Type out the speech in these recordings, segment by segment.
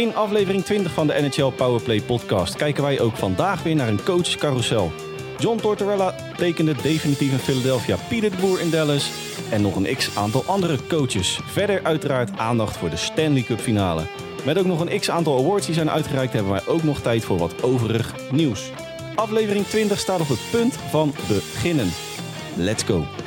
In aflevering 20 van de NHL Powerplay podcast kijken wij ook vandaag weer naar een coachcarousel. John Tortorella tekende definitief in Philadelphia, Pieter de Boer in Dallas en nog een x-aantal andere coaches. Verder uiteraard aandacht voor de Stanley Cup finale. Met ook nog een x-aantal awards die zijn uitgereikt hebben wij ook nog tijd voor wat overig nieuws. Aflevering 20 staat op het punt van beginnen. Let's go!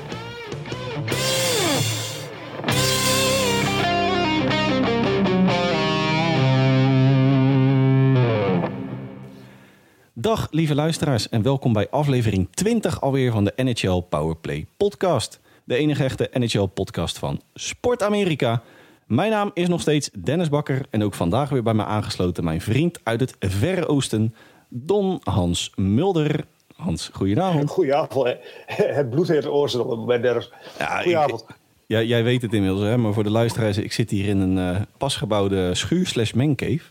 Dag lieve luisteraars en welkom bij aflevering 20 alweer van de NHL Powerplay podcast. De enige echte NHL podcast van Sport Amerika. Mijn naam is nog steeds Dennis Bakker en ook vandaag weer bij mij aangesloten mijn vriend uit het Verre Oosten, Don Hans Mulder. Hans, goedenavond. Goedenavond. Het bloed heeft oosten bij Dennis. Ja, Goedenavond. ik- ja, jij weet het inmiddels, hè? maar voor de luisteraars, ik zit hier in een eh, pasgebouwde schuur slash mancave.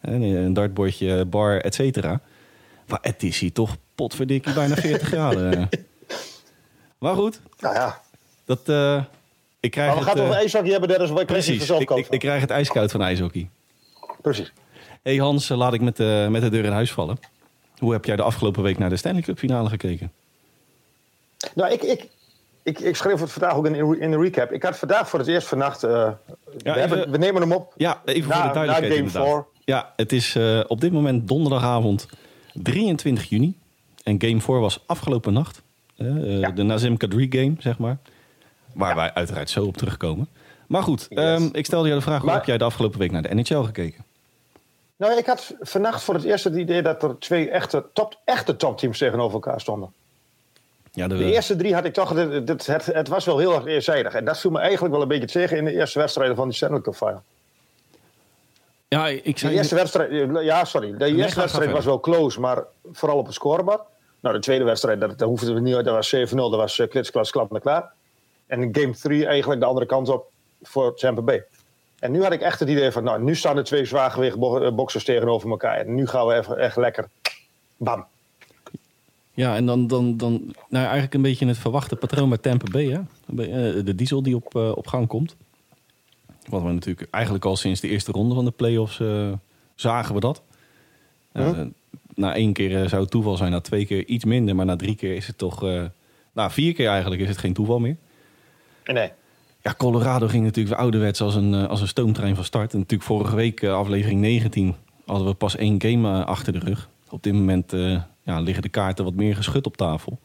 Een dartbordje, bar, et cetera. Maar het is hier toch potverdikkie bijna 40 graden. Maar goed, Nou ja. dat, eh, ik krijg Maar we het... gaan toch eh, een ijszakje hebben, Dennis, precies, ik, ik, ik krijg het ijskoud van ijshockey. Precies. hey Hans, eh, laat ik met de, met de deur in huis vallen. Hoe heb jij de afgelopen week naar de Stanley Cup finale gekeken? Nou, ik, ik, ik, ik schreef het vandaag ook in, in de recap. Ik had vandaag voor het eerst vannacht... eh, we, even- hebben, we nemen hem op. Ja, even Na- voor de duidelijkheid na game. Ja, het is eh, op dit moment donderdagavond 23 juni. En game 4 was afgelopen nacht. Eh, Ja. De Nazem Kadri game, zeg maar. Waar wij uiteraard zo op terugkomen. Maar goed, Yes. ehm, ik stelde jou de vraag... hoe Maar- heb jij de afgelopen week naar de NHL gekeken? Nou, ik had vannacht voor het eerst het idee dat er twee echte, top, echte topteams tegenover elkaar stonden. Ja, De eerste drie had ik toch... Het, het, het, het was wel heel erg eenzijdig. En dat viel me eigenlijk wel een beetje tegen in de eerste wedstrijden van die Stanley Cup Final. Ja, ik De zei... eerste wedstrijd, ja, sorry. De eerste wedstrijd was wel close, maar vooral op het scorebord. Nou, de tweede wedstrijd, dat, dat hoefden we niet uit. Dat was 7-0, dat was uh, klits, klas, klap en klaar. En in game 3 eigenlijk de andere kant op voor Tampa Bay. En nu had ik echt het idee van, nou, nu staan de twee zwaargewicht bo- eh, boxers tegenover elkaar. En nu gaan we even echt lekker, bam. Ja, en dan, dan, dan nou, eigenlijk een beetje het verwachte patroon bij Tampa Bay. Hè? Eh, De diesel die op, op gang komt. Wat we natuurlijk eigenlijk al sinds de eerste ronde van de playoffs eh zagen we dat. Na één keer eh, zou het toeval zijn, na twee keer iets minder. Maar na drie keer is het toch... eh nou, vier keer eigenlijk is het geen toeval meer. Nee, Ja, Colorado ging natuurlijk ouderwets als een, als een stoomtrein van start. En natuurlijk vorige week, aflevering 19, hadden we pas één game achter de rug. Op dit moment ja, liggen de kaarten wat meer geschud op tafel.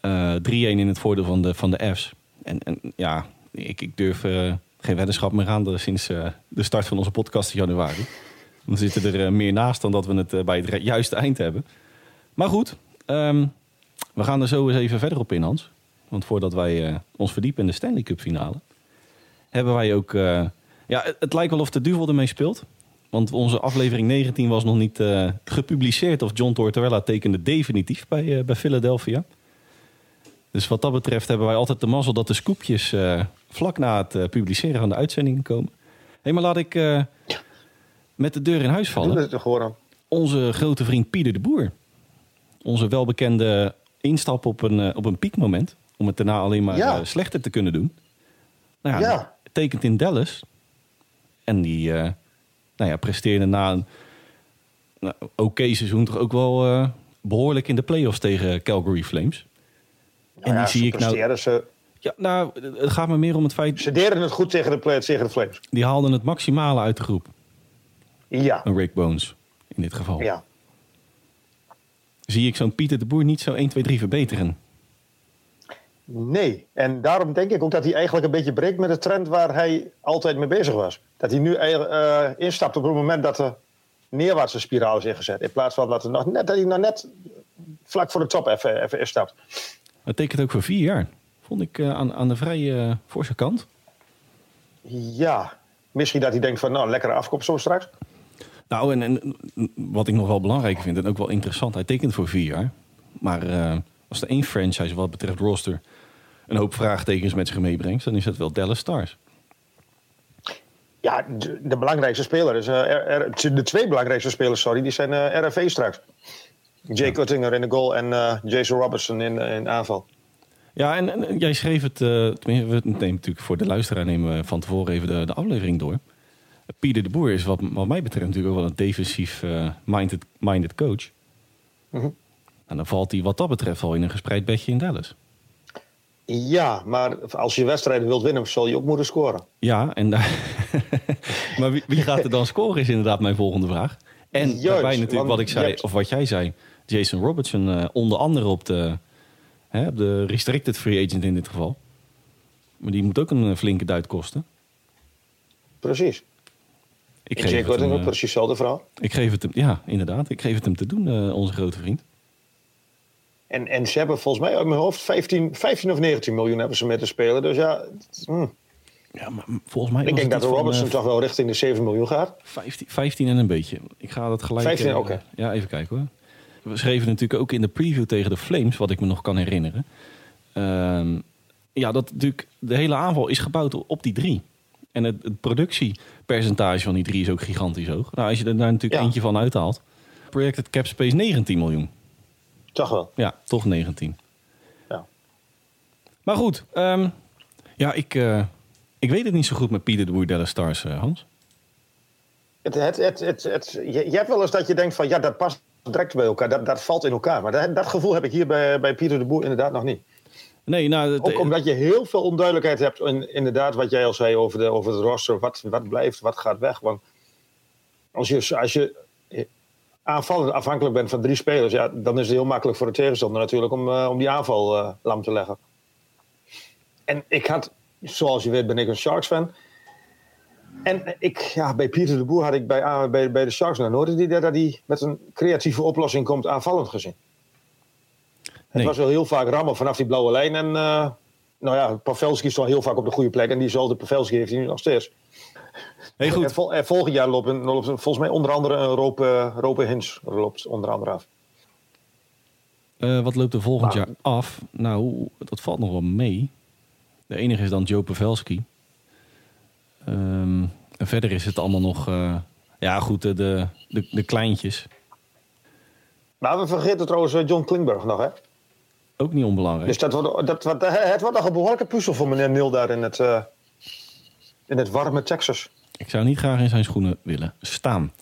Eh 3-1 in het voordeel van de, van de F's. En, en ja, ik, ik durf geen weddenschap meer aan sinds eh, de start van onze podcast in januari. Dan zitten er eh, meer naast dan dat we het eh, bij het juiste eind hebben. Maar goed, ehm, we gaan er zo eens even verder op in, Hans. Want voordat wij ons verdiepen in de Stanley Cup finale, hebben wij ook. ja, het, lijkt wel of de duvel ermee speelt. Want onze aflevering 19 was nog niet gepubliceerd. Of John Tortorella tekende definitief bij, bij Philadelphia. Dus wat dat betreft hebben wij altijd de mazzel dat de scoopjes eh, vlak na het eh, publiceren van de uitzendingen komen. Hé, maar laat ik eh, met de deur in huis vallen toch onze grote vriend Pieter de Boer. Onze welbekende instap op een, op een piekmoment. Om het daarna alleen maar Ja. slechter te kunnen doen. Nou ja, tekent in Dallas. En die nou ja, presteerde na een nou, oké seizoen toch ook wel eh, behoorlijk in de playoffs tegen Calgary Flames. En Nou ja, die zie ze ik nou... Ze, Ja, nou, het gaat me meer om het feit... ze deden het goed tegen de, tegen de Flames. Die haalden het maximale uit de groep. Ja, Een Rick Bones, in dit geval. ja. Zie ik zo'n Pieter de Boer niet zo 1, 2, 3 verbeteren. Nee, en daarom denk ik ook dat hij eigenlijk een beetje breekt met de trend waar hij altijd mee bezig was. Dat hij nu eh, instapt op het moment dat de neerwaartse spiraal is ingezet. In plaats van dat, er nog net, dat hij nog net vlak voor de top even, even instapt. Het tekent ook voor vier jaar. Vond ik eh, aan, aan de vrij eh forse kant. Ja, misschien dat hij denkt van nou, lekkere afkoop zo straks. Nou, en, en wat ik nog wel belangrijk vind en ook wel interessant. Hij tekent voor vier jaar. Maar eh, als er één franchise wat betreft roster een hoop vraagtekens met zich meebrengt... dan is het wel Dallas Stars. Ja, de, de belangrijkste speler is, eh, de twee belangrijkste spelers, sorry, die zijn eh, RFV straks. Jay Cuttinger in de goal en eh, Jason Robertson in, in aanval. Ja, en, en jij schreef het, eh tenminste, we nemen natuurlijk voor de luisteraar nemen we van tevoren even de, de aflevering door. Pieter de Boer is wat, wat mij betreft natuurlijk ook wel een defensief eh, minded, minded coach. Mhm. En dan valt hij wat dat betreft al in een gespreid bedje in Dallas. Ja, maar als je wedstrijden wilt winnen, zal je ook moeten scoren. Ja, en daar... maar wie, wie gaat er dan scoren is inderdaad mijn volgende vraag. En Juist, daarbij natuurlijk want wat ik zei, hebt- of wat jij zei. Jason Robertson, eh, onder andere op de, hè, op de restricted free agent in dit geval. Maar die moet ook een eh, flinke duit kosten. Precies. Ik En geef, Jake het Gordon hem, ook eh, precies hetzelfde verhaal. ik geef het hem, ja, inderdaad. Ik geef het hem te doen, onze grote vriend. En, en ze hebben volgens mij uit mijn hoofd 15, 15 of 19 miljoen hebben ze met te spelen. Dus ja, hmm. Ja, maar volgens mij ik denk dat Robertson toch wel richting de 7 miljoen gaat. 15, 15 en een beetje. Ik ga dat gelijk... 15, eh, oké. Ja, even kijken hoor. We schreven natuurlijk ook in de preview tegen de Flames, wat ik me nog kan herinneren. Ehm, ja, dat natuurlijk de hele aanval is gebouwd op die drie. En het, het productiepercentage van die drie is ook gigantisch hoog. Nou, als je er daar natuurlijk Ja. eentje van uithaalt. Projected cap space 19 miljoen. Toch wel. Ja, toch 19. Ja. Maar goed, ehm, ja, ik, eh, ik weet het niet zo goed met Pieter de Boer Dallas Stars, eh, Hans. Het, het, het, het, het, je, je hebt wel eens dat je denkt van ja, dat past direct bij elkaar. Dat, dat valt in elkaar. Maar dat, dat gevoel heb ik hier bij, bij Pieter de Boer inderdaad nog niet. Nee, nou, het- Ook omdat je heel veel onduidelijkheid hebt. In, inderdaad, wat jij al zei over, de, over het roster. Wat, wat blijft, wat gaat weg. Want als je, als je aanvallend afhankelijk bent van drie spelers. Ja, dan is het heel makkelijk voor de tegenstander natuurlijk om, eh, om die aanval eh, lam te leggen. En ik had, zoals je weet, ben ik een Sharks fan. En ik, ja, bij Pieter de Boer had ik bij, ah, bij, bij de Sharks nog nooit het idee dat hij met een creatieve oplossing komt aanvallend gezien. Het Nee. was wel heel vaak rammen vanaf die blauwe lijn. En uh, nou ja, Pavelski stond heel vaak op de goede plek. En diezelfde Pavelski heeft hij nu nog steeds. Hey, goed. En, vol, en volgend jaar loopt, een- loopt een- volgens mij onder andere een Rope, Rope Hins loopt onder andere af. Eh, wat loopt er volgend Nou. jaar af? Nou, dat valt nog wel mee. De enige is dan Joe Pavelski. Ehm, en verder is het allemaal nog... eh, ja, goed, de, de, de, de kleintjes. Maar we vergeten trouwens eh, John Klingberg nog, hè? Ook niet onbelangrijk. Dus dat wordt, dat, wordt- het wordt nog een behoorlijke puzzel voor meneer Nil daar in het, eh, in het warme Texas. Ik zou niet graag in zijn schoenen willen staan.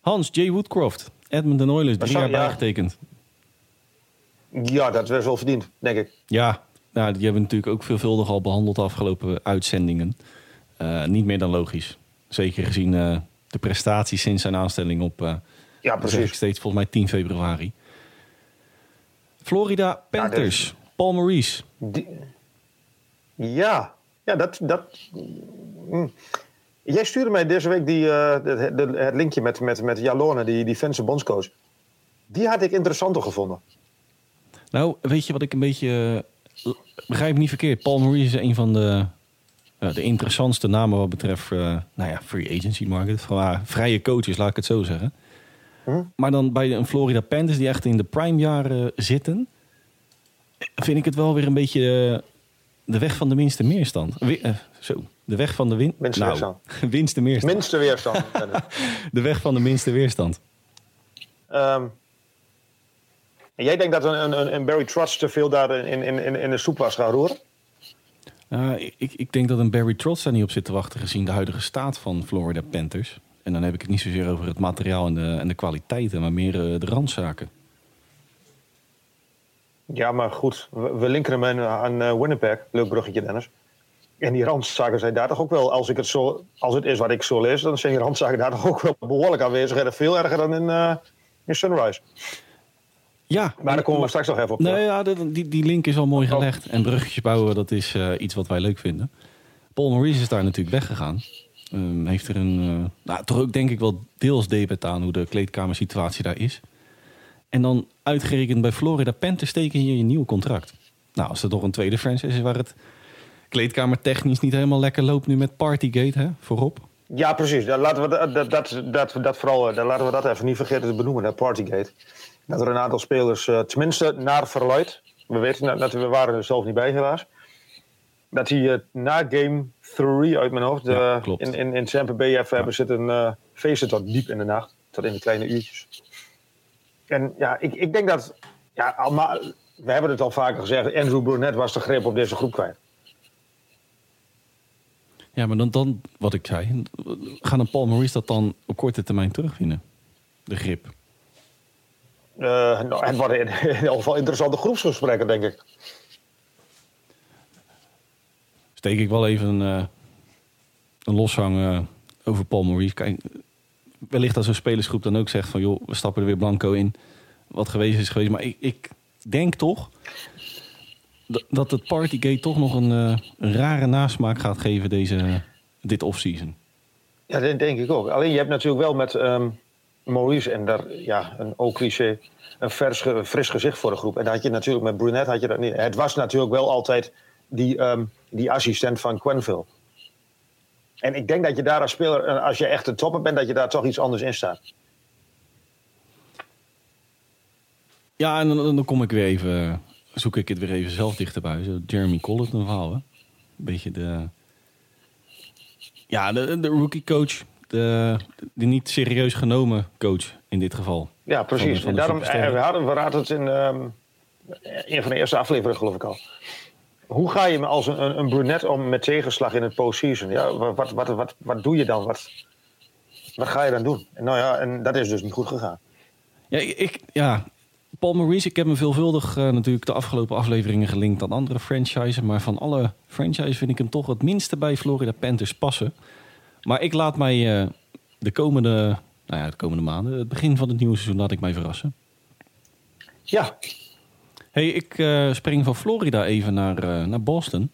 Hans, J. Woodcroft. Edmonton Oilers, drie zou- jaar ja. bijgetekend. Ja, dat werd wel verdiend, denk ik. Ja, nou, die hebben we natuurlijk ook veelvuldig al behandeld de afgelopen uitzendingen. Eh, niet meer dan logisch. Zeker gezien eh, de prestaties sinds zijn aanstelling op... eh, Ja, precies. steeds volgens mij 10 februari. Florida Panthers. Paul Maurice. Die- ja, ja dat, dat, mm. Jij stuurde mij deze week die, de- de- het linkje met, met, met Jalone, die, die Finse bondscoach. Die had ik interessanter gevonden. Nou, weet je wat ik een beetje... begrijp me niet verkeerd. Paul Maurice is een van de, de interessantste namen wat betreft... eh, nou ja, free agency market. Van, ah, vrije coaches, laat ik het zo zeggen. Hm? Maar dan bij een Florida Panthers die echt in de prime jaren zitten... vind ik het wel weer een beetje eh, de weg van de minste meerstand. Eh, zo, de weg van de win... Minste nou, weerstand. winste meerstand. Minste weerstand. De weg van de minste weerstand. Ehm, en jij denkt dat een, een, een Barry Trotz te veel daar in, in, in, in de soep was gaan roeren? Uh, ik, ik denk dat een Barry Trotz daar niet op zit te wachten gezien de huidige staat van Florida Panthers. En dan heb ik het niet zozeer over het materiaal en de, en de kwaliteiten, maar meer uh, de randzaken. Ja, maar goed, we, we linken hem aan, uh, Winnipeg. Leuk bruggetje, Dennis. En die randzaken zijn daar toch ook wel, als, ik het zo, als het is wat ik zo lees, dan zijn die randzaken daar toch ook wel behoorlijk aanwezig. En veel erger dan in, uh, in Sunrise. Ja, maar daar komen we straks nog even op. Nee, ja, die, die link is al mooi gelegd. En bruggetjes bouwen, dat is uh, iets wat wij leuk vinden. Paul Maurice is daar natuurlijk weggegaan. Um, heeft er een, uh, nou, toch ook denk ik wel deels debet aan hoe de kleedkamersituatie daar is. En dan uitgerekend bij Florida Panthers steken hier je nieuw contract. Nou, als er toch een tweede franchise is waar het kleedkamer technisch niet helemaal lekker loopt nu met Partygate hè, voorop. Ja, precies. Dan laten we dat, dat, dat, dat, dat vooral, dan laten we dat even niet vergeten te benoemen, dat Partygate. Dat er een aantal spelers, uh, tenminste naar verluid, we weten dat, dat we waren er zelf niet bij helaas, dat die uh, na game 3 uit mijn hoofd ja, uh, in, in, in even ja. hebben zitten feesten tot diep in de nacht, tot in de kleine uurtjes. En ja, ik, ik denk dat, ja, allemaal, we hebben het al vaker gezegd, Andrew Burnett was de greep op deze groep kwijt. Ja, maar dan, dan wat ik zei, gaan een Paul Maurice dat dan op korte termijn terugvinden? De grip. Uh, nou, het worden in, in ieder geval interessante groepsgesprekken, denk ik. Steek ik wel even een, uh, een loshang uh, over Paul Maurice. Kijk, wellicht als een spelersgroep dan ook zegt van... joh, we stappen er weer blanco in. Wat geweest is geweest. Maar ik, ik denk toch dat het Partygate toch nog een, uh, een, rare nasmaak gaat geven deze, dit offseason. Ja, dat denk ik ook. Alleen je hebt natuurlijk wel met um, Maurice en daar, ja, een ook cliché, een vers, fris gezicht voor de groep. En dat had je natuurlijk met Brunet had je dat niet. Het was natuurlijk wel altijd die, um, die assistent van Quenville. En ik denk dat je daar als speler, als je echt een topper bent, dat je daar toch iets anders in staat. Ja, en dan, dan kom ik weer even, zoek ik het weer even zelf dichterbij. Zo Jeremy Colleton verhaal, hè? Een beetje de, ja, de rookie coach, de, de niet serieus genomen coach in dit geval. Ja, precies. Van de, van de en daarom, we hadden we raad het in um, een van de eerste afleveringen geloof ik al. Hoe ga je als een, een brunet om met tegenslag in het postseason? Ja, wat, wat, wat, wat, doe je dan? Wat, wat ga je dan doen? En nou ja, en dat is dus niet goed gegaan. Ja, ik, ja Paul Maurice, ik heb me veelvuldig uh, natuurlijk de afgelopen afleveringen gelinkt aan andere franchises. Maar van alle franchises vind ik hem toch het minste bij Florida Panthers passen. Maar ik laat mij uh, de komende, nou ja, de komende maanden, het begin van het nieuwe seizoen, laat ik mij verrassen. Ja, Hey, ik uh, spring van Florida even naar, uh, naar Boston.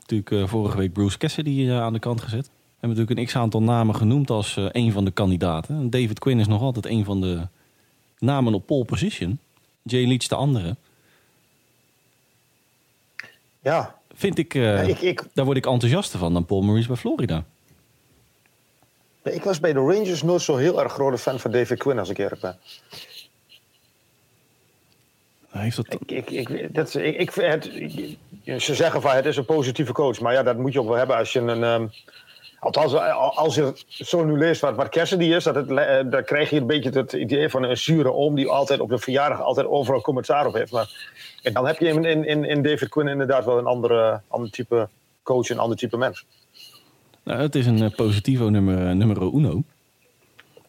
Natuurlijk vorige week Bruce Cassidy aan de kant gezet. We hebben natuurlijk een x-aantal namen genoemd als een van de kandidaten. David Quinn is nog altijd een van de namen op pole position. Jay Leach de andere. Ja. Vind ik, ja, ik, ik, daar word ik enthousiaster van dan Paul Maurice bij Florida. Ik was bij de Rangers nooit zo heel erg grote fan van David Quinn, als ik eerlijk ben. Heeft dat... ik, ik, ik, dat, ik, ik, het, ze zeggen van het is een positieve coach. Maar ja, dat moet je ook wel hebben als je een. Um, althans, als je zo nu leest wat, wat Cassidy is, dat het, uh, dan krijg je een beetje het idee van een zure oom die altijd op de verjaardag altijd overal commentaar op heeft. Maar en dan heb je in, in, in David Quinn inderdaad wel een andere, ander type coach, een ander type mens. Nou, het is een uh, positivo nummer, nummer uno.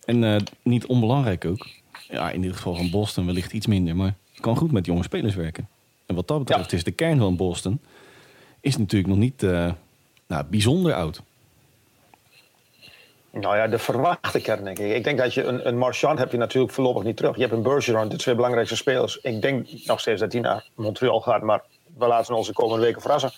En uh, niet onbelangrijk ook. Ja, in dit geval van Boston wellicht iets minder, maar kan goed met jonge spelers werken. En wat dat betreft ja. is de kern van Boston is natuurlijk nog niet uh, nou, bijzonder oud. Nou ja, de verwachte kern denk ik. Ik denk dat je een, een Marchand heb je natuurlijk voorlopig niet terug. Je hebt een Bergeron, de twee belangrijkste spelers. Ik denk nog steeds dat hij naar Montreal gaat, maar we laten ons de komende weken verrassen.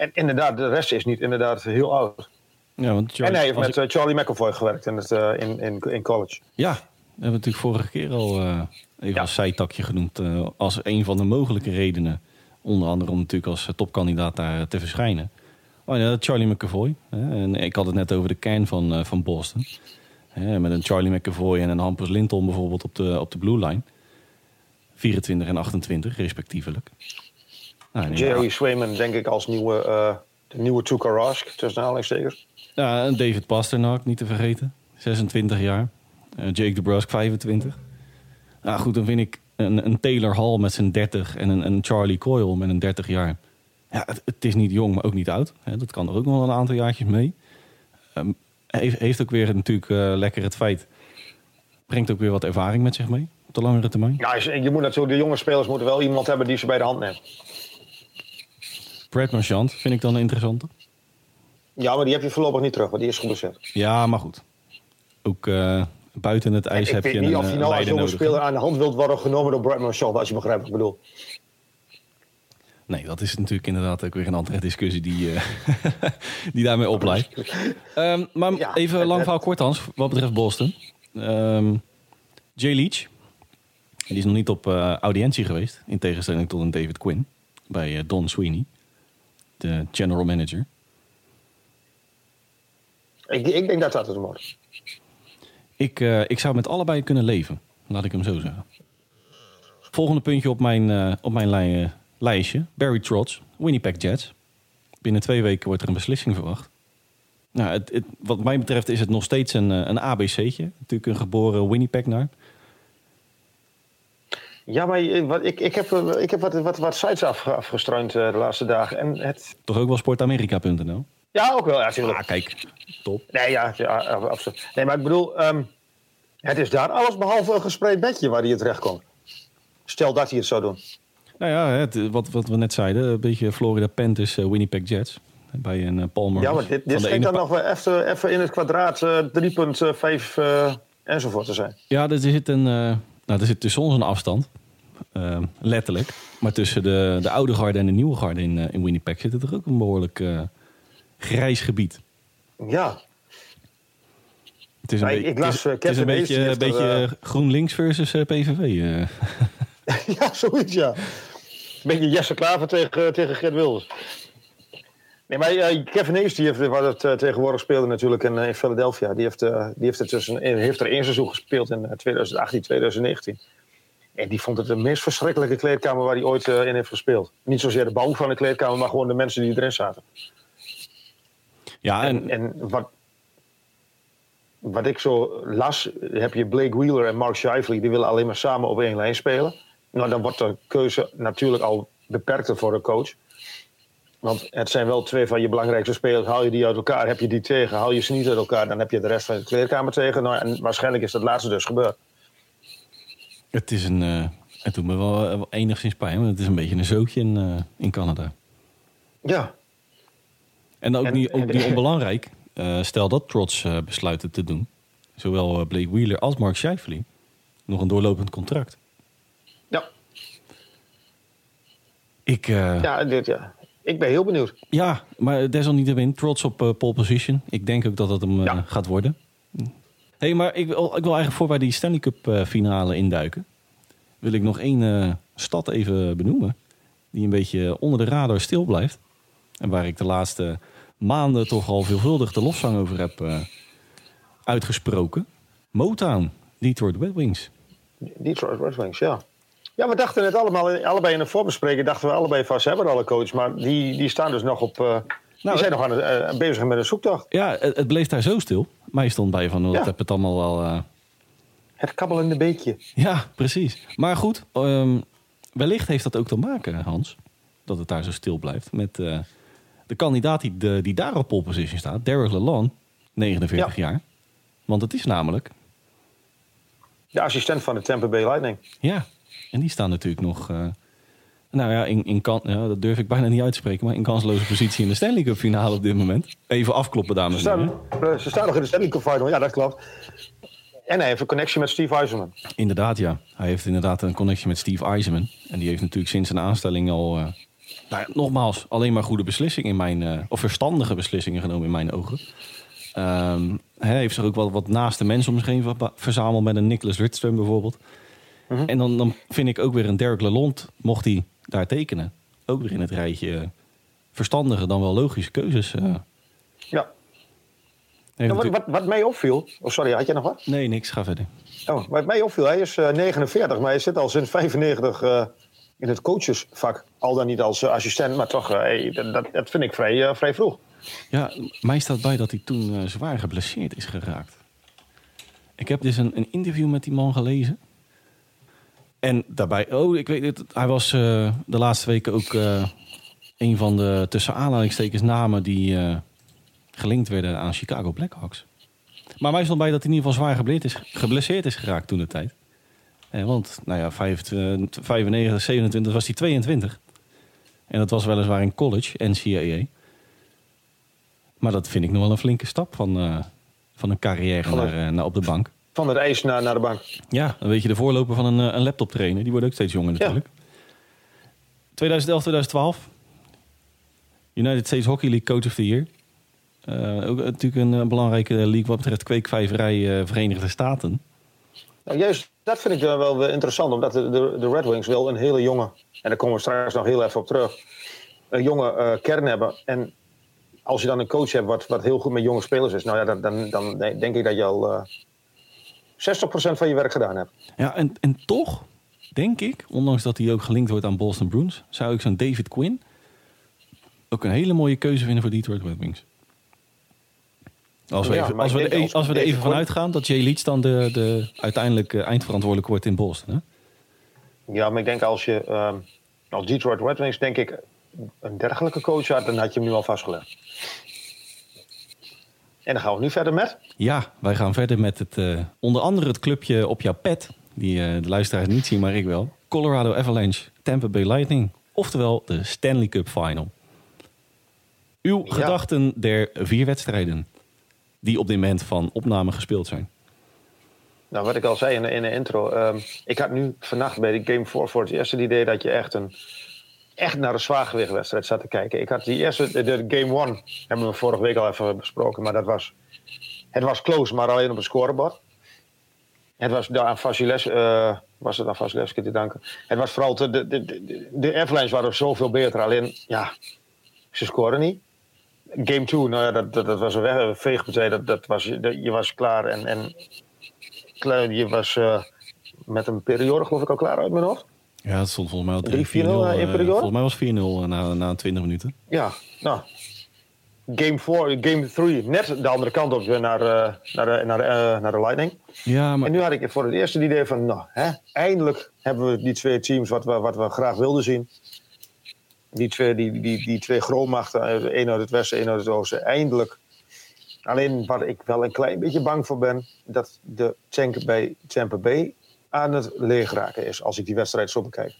En inderdaad, de rest is niet inderdaad heel oud. Ja, want Charlie, en hij heeft met ik... Eh, Charlie McAvoy gewerkt in, het, uh, in, in, in college. Ja, we hebben natuurlijk vorige keer al uh, even ja. als zijtakje genoemd. Uh, als een van de mogelijke redenen. Onder andere om natuurlijk als topkandidaat daar te verschijnen. Oh ja, Charlie McAvoy. Hè? En ik had het net over de kern van, van Boston. Hè? Met een Charlie McAvoy en een Hampus Linton bijvoorbeeld op de, op de blue line. 24 en 28 respectievelijk. Nou, Jerry ja. Swayman denk ik als nieuwe, uh, de nieuwe Tuukka Rask, tussen aanhalingstekens. Ja, en David Pasternak niet te vergeten. 26 jaar. Uh, Jake DeBrusk 25. Nou goed, dan vind ik een, een Taylor Hall met zijn 30 en een, een Charlie Coyle met een 30 jaar. Ja, het, het, is niet jong, maar ook niet oud. Dat kan er ook nog een aantal jaartjes mee. Um, heeft, heeft ook weer natuurlijk uh, lekker het feit. Brengt ook weer wat ervaring met zich mee op de langere termijn. Ja, je moet natuurlijk, de jonge spelers moeten wel iemand hebben die ze bij de hand neemt. Brad Marchand vind ik dan een interessante. Ja, maar die heb je voorlopig niet terug, want die is geblesseerd. Ja, maar goed. Ook uh, buiten het ijs heb je een Ik weet niet of je nou als jonge speler aan de hand wilt worden genomen door Brad Marchand, als je begrijpt wat ik bedoel. Nee, dat is natuurlijk inderdaad ook weer een andere discussie die, uh, die daarmee opleidt. Um, maar ja, even lang verhaal kort, Hans, wat betreft Boston. Um, Jay Leach, die is nog niet op uh, audiëntie geweest, in tegenstelling tot een David Quinn bij uh, Don Sweeney, de general manager. Ik, ik denk dat dat het wordt. Ik, ik zou met allebei kunnen leven, laat ik hem zo zeggen. Volgende puntje op mijn, op mijn lijn lijstje. Barry Trotz, Winnipeg Jets. Binnen twee weken wordt er een beslissing verwacht. Nou, het, het, wat mij betreft is het nog steeds een, eh, een ABC'tje. Natuurlijk een geboren Winnipeg naar. Ja, maar wat, ik, ik heb, eh, ik heb wat, wat, wat sites af, afgestruind uh, de laatste dagen. En het... Toch ook wel sportamerika.nl? Ja, ook wel, ja. Ah, kijk, top. Nee, ja, ja, absoluut. Nee, maar ik bedoel, ehm, het is daar alles behalve een gespreid bedje waar hij terecht komt. Stel dat hij het zou doen. Nou ja, het, wat, wat we net zeiden, een beetje Florida Panthers, uh, Winnipeg Jets. Bij een uh, Palmer. Ja, maar dit, dit schijnt dan nog wel even, even in het kwadraat uh, 3,5 uh, enzovoort te zijn. Ja, er zit, een, nou, er zit tussen ons een afstand. Ehm, letterlijk. Maar tussen de, de oude garde en de nieuwe garde in, in Winnipeg zit er ook een behoorlijk grijs gebied. Ja. Het is een, ik las, het is, het een beetje, een beetje GroenLinks versus PVV. ja, zoiets ja. Een beetje Jesse Klaver tegen, tegen Gert Wilders. Nee, maar uh, Kevin Hayes, die heeft, wat het uh, tegenwoordig speelde natuurlijk in, uh, in Philadelphia, die heeft, die heeft, er tussen, heeft er één seizoen gespeeld in 2018, 2019. En die vond het de meest verschrikkelijke kleedkamer waar hij ooit in heeft gespeeld. Niet zozeer de bouw van de kleedkamer, maar gewoon de mensen die erin zaten. Ja, en, en, en wat, wat ik zo las, heb je Blake Wheeler en Mark Shifley, die willen alleen maar samen op één lijn spelen. Nou, dan wordt de keuze natuurlijk al beperkter voor de coach. Want het zijn wel twee van je belangrijkste spelers. Haal je die uit elkaar, heb je die tegen. Haal je ze niet uit elkaar, dan heb je de rest van de kleedkamer tegen. Nou, en waarschijnlijk is dat laatste dus gebeurd. Het is een. Uh, het doet me wel enigszins pijn, want het is een beetje een zootje in, uh, in Canada. Ja. En ook, en, niet, ook niet onbelangrijk. Uh, stel dat Trots besluit het te doen. Zowel Blake Wheeler als Mark Scheifele. Nog een doorlopend contract. Ja. Ik, ja, dit, ja, ik ben heel benieuwd. Ja, maar desalniettemin, trots op uh, pole position. Ik denk ook dat het hem uh, gaat worden. Hey, maar ik wil, ik wil eigenlijk voor wij die Stanley Cup finale induiken... wil ik nog één stad even benoemen... die een beetje onder de radar stil blijft. En waar ik de laatste maanden toch al veelvuldig de lofzang over heb uitgesproken. Motown, Detroit Red Wings. Detroit Red Wings, ja. Ja, we dachten het allemaal, allebei in de voorbespreking, dachten we allebei ze hebben al een coach, maar die, die staan dus nog op. nou, die zijn nog aan het, uh, bezig met een zoektocht. Ja, het, het, bleef daar zo stil. Mij stond bij van, oh, ja. heb het allemaal wel. Uh... Het kabbelende beekje. Ja, precies. Maar goed, um, wellicht heeft dat ook te maken, Hans, dat het daar zo stil blijft met de kandidaat die, de, die daar op pole position staat, Derek Lalonde, 49 ja. jaar. Want het is namelijk de assistent van de Tampa Bay Lightning. Ja, en die staan natuurlijk nog... Nou ja, in, in kan, ja, dat durf ik bijna niet uit te spreken... maar in kansloze positie in de Stanley Cup finale op dit moment. Even afkloppen, dames en heren. Ze staan nog in de Stanley Cup final, ja, dat klopt. En hij heeft een connectie met Steve Eisenman. Inderdaad, ja. Hij heeft inderdaad een connectie met Steve Eisenman. En die heeft natuurlijk sinds zijn aanstelling al... Uh, nou ja, nogmaals, alleen maar goede beslissingen in mijn... Uh, of verstandige beslissingen genomen in mijn ogen. Um, hij heeft zich ook wel wat naast de mensen om zich heen verzameld... met een Nicholas Ridstrom bijvoorbeeld... Mm-hmm. En dan, dan vind ik ook weer een Derek Lalonde, mocht hij daar tekenen, ook weer in het rijtje verstandige dan wel logische keuzes. Uh. Ja. Nou, wat, wat, wat, mij opviel. Oh, sorry, had je nog wat? Nee, niks. Ga verder. Oh, wat mij opviel, hij is uh, 49, maar hij zit al sinds 95 uh, in het coachesvak. Al dan niet als uh, assistent, maar toch, hey, dat, dat, vind ik vrij, vrij vroeg. Ja, mij staat bij dat hij toen zwaar geblesseerd is geraakt. Ik heb dus een, een interview met die man gelezen. En daarbij, oh, ik weet het, hij was uh, de laatste weken ook uh, een van de tussen aanhalingstekens namen die uh, gelinkt werden aan Chicago Blackhawks. Maar mij stond bij dat hij in ieder geval zwaar geblesseerd is, geblesseerd is geraakt toen de tijd. Eh, want, nou ja, 25, 95, 27 was hij 22. En dat was weliswaar in college, NCAA. Maar dat vind ik nog wel een flinke stap van, van een carrière naar, naar op de bank. Van het ijs naar, naar de bank. Ja, dan weet je de voorloper van een, een laptop trainer. Die wordt ook steeds jonger natuurlijk. Ja. 2011, 2012. United States Hockey League Coach of the Year. Uh, ook natuurlijk een belangrijke league wat betreft kweekvijverij uh, Verenigde Staten. Nou, juist dat vind ik wel interessant, omdat de, de, de, Red Wings wel een hele jonge, en daar komen we straks nog heel even op terug, een jonge uh, kern hebben. En als je dan een coach hebt wat, wat heel goed met jonge spelers is, nou ja, dan, dan, dan denk ik dat je al 60% van je werk gedaan hebt. Ja, en, en toch denk ik, ondanks dat hij ook gelinkt wordt aan Boston Bruins, zou ik zo'n David Quinn ook een hele mooie keuze vinden voor Detroit Red Wings. Als we, even, als we, er, als we er even van uitgaan dat Jay Leach dan de, de uiteindelijk eindverantwoordelijk wordt in Boston. Hè? Ja, maar ik denk als je uh, als Detroit Red Wings, denk ik, een dergelijke coach had, dan had je hem nu al vastgelegd. En dan gaan we nu verder met. Ja, wij gaan verder met het, uh, onder andere het clubje op jouw pet. Die uh, de luisteraars niet zien, maar ik wel. Colorado Avalanche, Tampa Bay Lightning. Oftewel de Stanley Cup Final. Uw ja. gedachten der vier wedstrijden die op dit moment van opname gespeeld zijn. Nou, wat ik al zei in de, in de intro. Um, ik had nu vannacht bij de Game 4 voor het eerste idee dat je echt, een, echt naar een zwaargewichtwedstrijd zat te kijken. Ik had die eerste, de, Game 1, hebben we vorige week al even besproken, maar dat was, het was close, maar alleen op een scorebord. Het was daar aan Vasiles, uh, was het aan Vasilevski te danken. Het was vooral de, de, de, de Avalanche waren zoveel beter, alleen ja, ze scoren niet. Game 2, nou ja, dat, dat, dat was een veegpartij, dat, dat was, je was klaar en, en je was uh, met een periode geloof ik al klaar uit mijn hoofd. Ja, het stond volgens mij al 3-4-0 in periode. Volgens mij was 4-0 na, na 20 minuten. Ja, nou. Game 4, game 3, net de andere kant op naar, uh, naar, de, naar, de, uh, naar de Lightning. Ja, maar... En nu had ik voor het eerst het idee van, nou, hè, eindelijk hebben we die twee teams wat we, wat we graag wilden zien. Die twee, die, die, die twee grootmachten, één uit het westen, één uit het oosten. Eindelijk Alleen waar ik wel een klein beetje bang voor ben, dat de tank bij Tampa Bay aan het leegraken is, als ik die wedstrijd zo bekijk.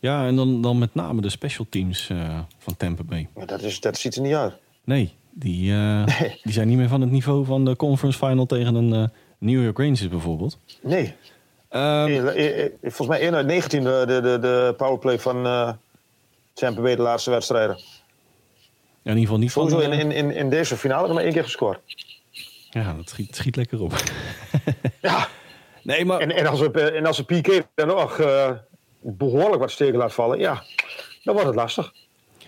Ja, en dan, dan met name de special teams uh, van Tampa Bay. Maar dat, is, dat ziet er niet uit. Nee, die, uh, nee. die zijn niet meer van het niveau van de conference final tegen een uh, New York Rangers bijvoorbeeld. Nee. Um, Volgens mij 1 uit 19 de, de, de, de powerplay van Tampa Bay de laatste wedstrijden. Ja, in ieder geval niet Sowieso van... in, in, in deze finale maar één keer gescoord. Ja, dat schiet, schiet lekker op. ja. Nee, maar... En, en als we, en als we PK dan nog uh, behoorlijk wat steken laat vallen, ja, dan wordt het lastig.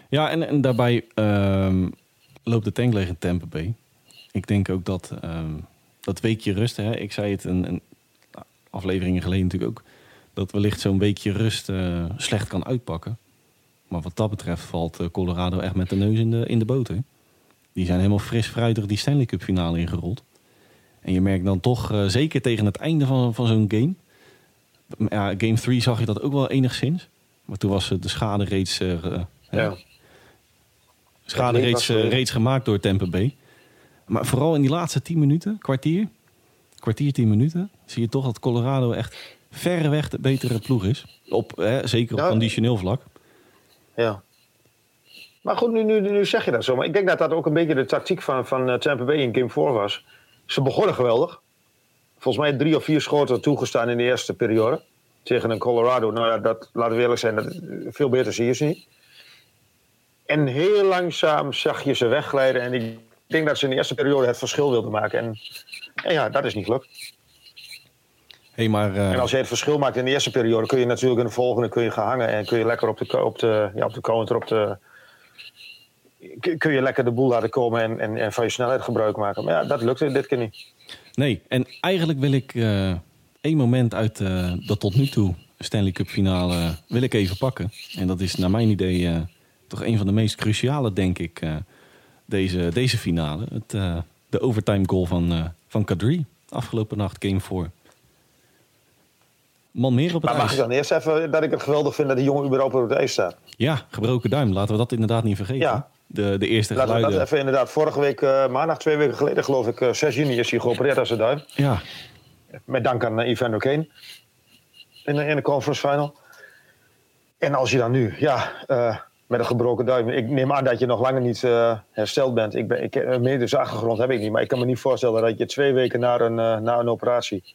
Ja, en, en daarbij um, loopt de tank leeg in Tampa Bay. Ik denk ook dat um, dat weekje rust, hè, ik zei het een, een afleveringen geleden natuurlijk ook, dat wellicht zo'n weekje rust uh, slecht kan uitpakken. Maar wat dat betreft valt eh, Colorado echt met de neus in de, in de boter. Die zijn helemaal fris fruitig die Stanley Cup finale ingerold. En je merkt dan toch, uh, zeker tegen het einde van, van zo'n game. Ja, game 3 zag je dat ook wel enigszins. Maar toen was de schade reeds, uh, ja. schade reeds, reeds gemaakt door Tampa Bay. Maar vooral in die laatste 10 minuten, kwartier, kwartier 10 minuten, zie je toch dat Colorado echt verreweg de betere ploeg is. Op, zeker op conditioneel vlak. Ja. Maar goed, nu, nu, nu zeg je dat zo. Maar ik denk dat dat ook een beetje de tactiek van, van Tampa Bay in Game 4 was. Ze begonnen geweldig. Volgens mij drie of vier schoten toegestaan in de eerste periode. Tegen een Colorado. Nou ja, dat, laten we eerlijk zijn, dat, veel beter zie je ze niet. En heel langzaam zag je ze wegglijden. En ik denk dat ze in de eerste periode het verschil wilden maken. En, en ja, dat is niet gelukt. Hey, maar, uh... En als je het verschil maakt in de eerste periode, kun je natuurlijk in de volgende kun je gaan hangen en kun je lekker op de, op de, ja, op de counter, op de, kun je lekker de boel laten komen en, en, van je snelheid gebruik maken. Maar ja, dat lukte dit keer niet. Nee, en eigenlijk wil ik uh, één moment uit uh, de tot nu toe Stanley Cup finale wil ik even pakken. En dat is naar mijn idee toch een van de meest cruciale, denk ik, deze, deze finale. Het, de overtime goal van, van Kadri afgelopen nacht, game 4 man meer op het maar mag ik dan eerst even dat ik het geweldig vind dat die jongen überhaupt op het ijs staat? Ja, gebroken duim. Laten we dat inderdaad niet vergeten. Ja. De, de eerste Laten geluiden. we dat even inderdaad. Vorige week, uh, maandag, twee weken geleden geloof ik, uh, 6 juni is hij geopereerd aan zijn duim. Ja. Met dank aan uh, Ivan O'Kane. In de, in de conference final. En als je dan nu, ja, met een gebroken duim. Ik neem aan dat je nog langer niet hersteld bent. Ik ben, ik, een medische achtergrond heb ik niet. Maar ik kan me niet voorstellen dat je twee weken na een, na een operatie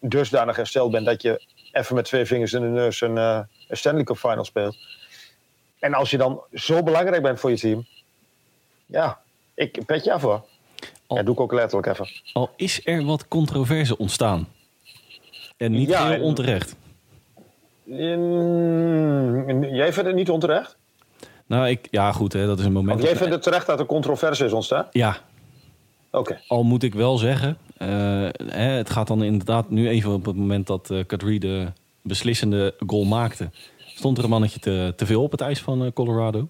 dusdanig hersteld bent dat je even met twee vingers in de neus een, uh, een Stanley Cup Final speelt. En als je dan zo belangrijk bent voor je team, ja, ik pet je af hoor. Al, ja, doe ik ook letterlijk even. Al is er wat controverse ontstaan. En niet ja, heel onterecht. In, jij vindt het niet onterecht? Nou, ik, ja goed, hè, dat is een moment... Want jij vindt het terecht dat er controverse is ontstaan? Ja. Oké. Al moet ik wel zeggen, hè, het gaat dan inderdaad nu even op het moment dat uh, Kadri de beslissende goal maakte. Stond er een mannetje te, te veel op het ijs van uh, Colorado.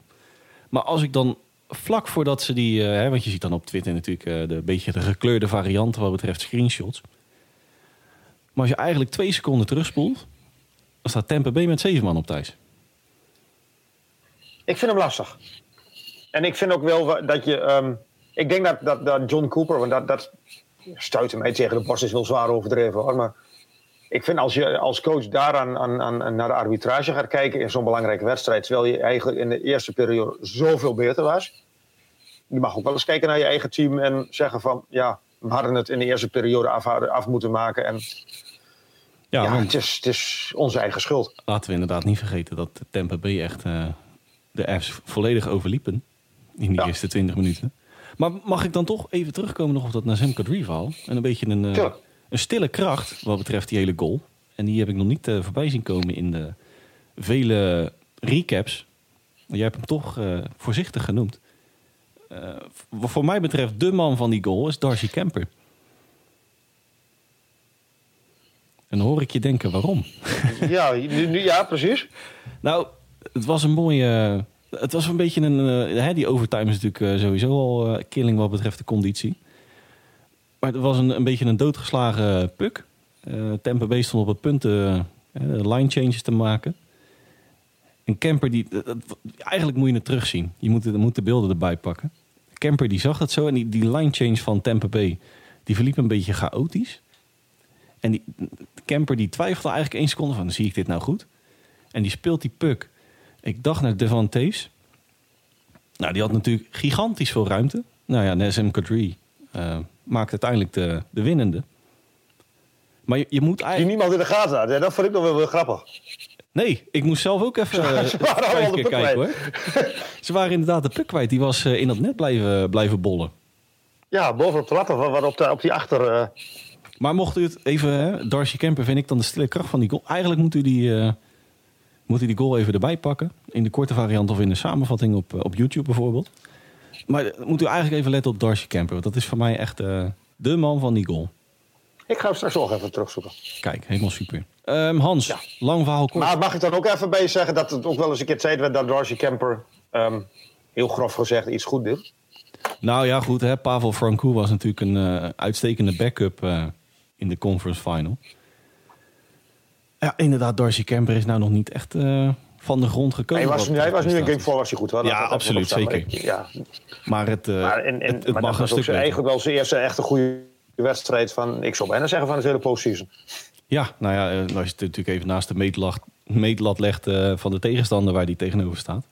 Maar als ik dan vlak voordat ze die... Hè, want je ziet dan op Twitter natuurlijk de beetje de gekleurde varianten wat betreft screenshots. Maar als je eigenlijk twee seconden terugspoelt... dan staat Tampa Bay met zeven man op thuis. Ik vind hem lastig. En ik vind ook wel dat je... Um ik denk dat, dat, dat John Cooper, want dat, dat stuitte mij tegen de borst, is wel zwaar overdreven hoor. Maar ik vind als je als coach daaraan aan, aan, naar de arbitrage gaat kijken in zo'n belangrijke wedstrijd, terwijl je eigenlijk in de eerste periode zoveel beter was. Je mag ook wel eens kijken naar je eigen team en zeggen van ja, we hadden het in de eerste periode af, af moeten maken. En ja, ja het, is, het, is, onze eigen schuld. Laten we inderdaad niet vergeten dat Tampa Bay echt uh, de F's volledig overliepen in die eerste 20 minuten. Maar mag ik dan toch even terugkomen nog op dat Nazem Kadri-verhaal? En een beetje een, uh, een stille kracht wat betreft die hele goal. En die heb ik nog niet uh, voorbij zien komen in de vele recaps. Jij hebt hem toch uh, voorzichtig genoemd. wat voor mij betreft de man van die goal is Darcy Kemper. En dan hoor ik je denken waarom. Ja, nu, ja precies. nou, het was een mooie het was een beetje een. Uh, die overtime is natuurlijk uh, sowieso al uh, killing wat betreft de conditie. Maar het was een, een beetje een doodgeslagen puk. Tampa Bay stond op het punt de line changes te maken. En Kemper, die, eigenlijk moet je het terugzien. Je moet, moet de beelden erbij pakken. Kemper die zag dat zo. En die, die line change van Tampa Bay, die verliep een beetje chaotisch. En die, Kemper die twijfelde eigenlijk één seconde van, zie ik dit nou goed? En die speelt die puck ik dacht naar Devantees. Nou, die had natuurlijk gigantisch veel ruimte. Nou ja, Nesem Kadri uh, maakt uiteindelijk de, de winnende. Maar je, je moet eigenlijk... Die niemand in de gaten had. Ja, dat vond ik nog wel, wel grappig. Nee, ik moest zelf ook even ze, ze waren keer kijken hoor. ze waren inderdaad de puk kwijt. Die was uh, in dat net blijven, blijven bollen. Ja, bovenop de lat wat op, de, op die achter... Uh... Maar mocht u het even... Hè, Darcy Kemper vind ik dan de stille kracht van die goal. Eigenlijk moet u die moet hij die goal even erbij pakken. In de korte variant of in de samenvatting op, eh, op YouTube bijvoorbeeld. Maar moet u eigenlijk even letten op Darcy Kemper. Want dat is voor mij echt uh, de man van die goal. Ik ga hem straks nog even terugzoeken. Kijk, helemaal super. Um, Hans, ja. lang verhaal kort. Maar mag ik dan ook even bij zeggen dat het ook wel eens een keer tijd werd dat Darcy Kemper, um, heel grof gezegd, iets goed doet? Nou ja, goed. Hè? Pavel Francouz was natuurlijk een uh, uitstekende backup uh, in de conference final. Ja, inderdaad, Darcy Kemper is nou nog niet echt uh, van de grond gekomen. Hij was, nu, hij was nu in Game 4 was hij goed. Hoor. Ja, absoluut, zeker. Maar, ja. maar het, uh, maar en, en, het, het maar mag een stuk eigenlijk wel zijn eerste echte goede wedstrijd van, ik zou bijna zeggen, van de hele postseason. Ja, nou ja, eh, als je het natuurlijk even naast de meetlat, meetlat legt uh, van de tegenstander waar die tegenover staat.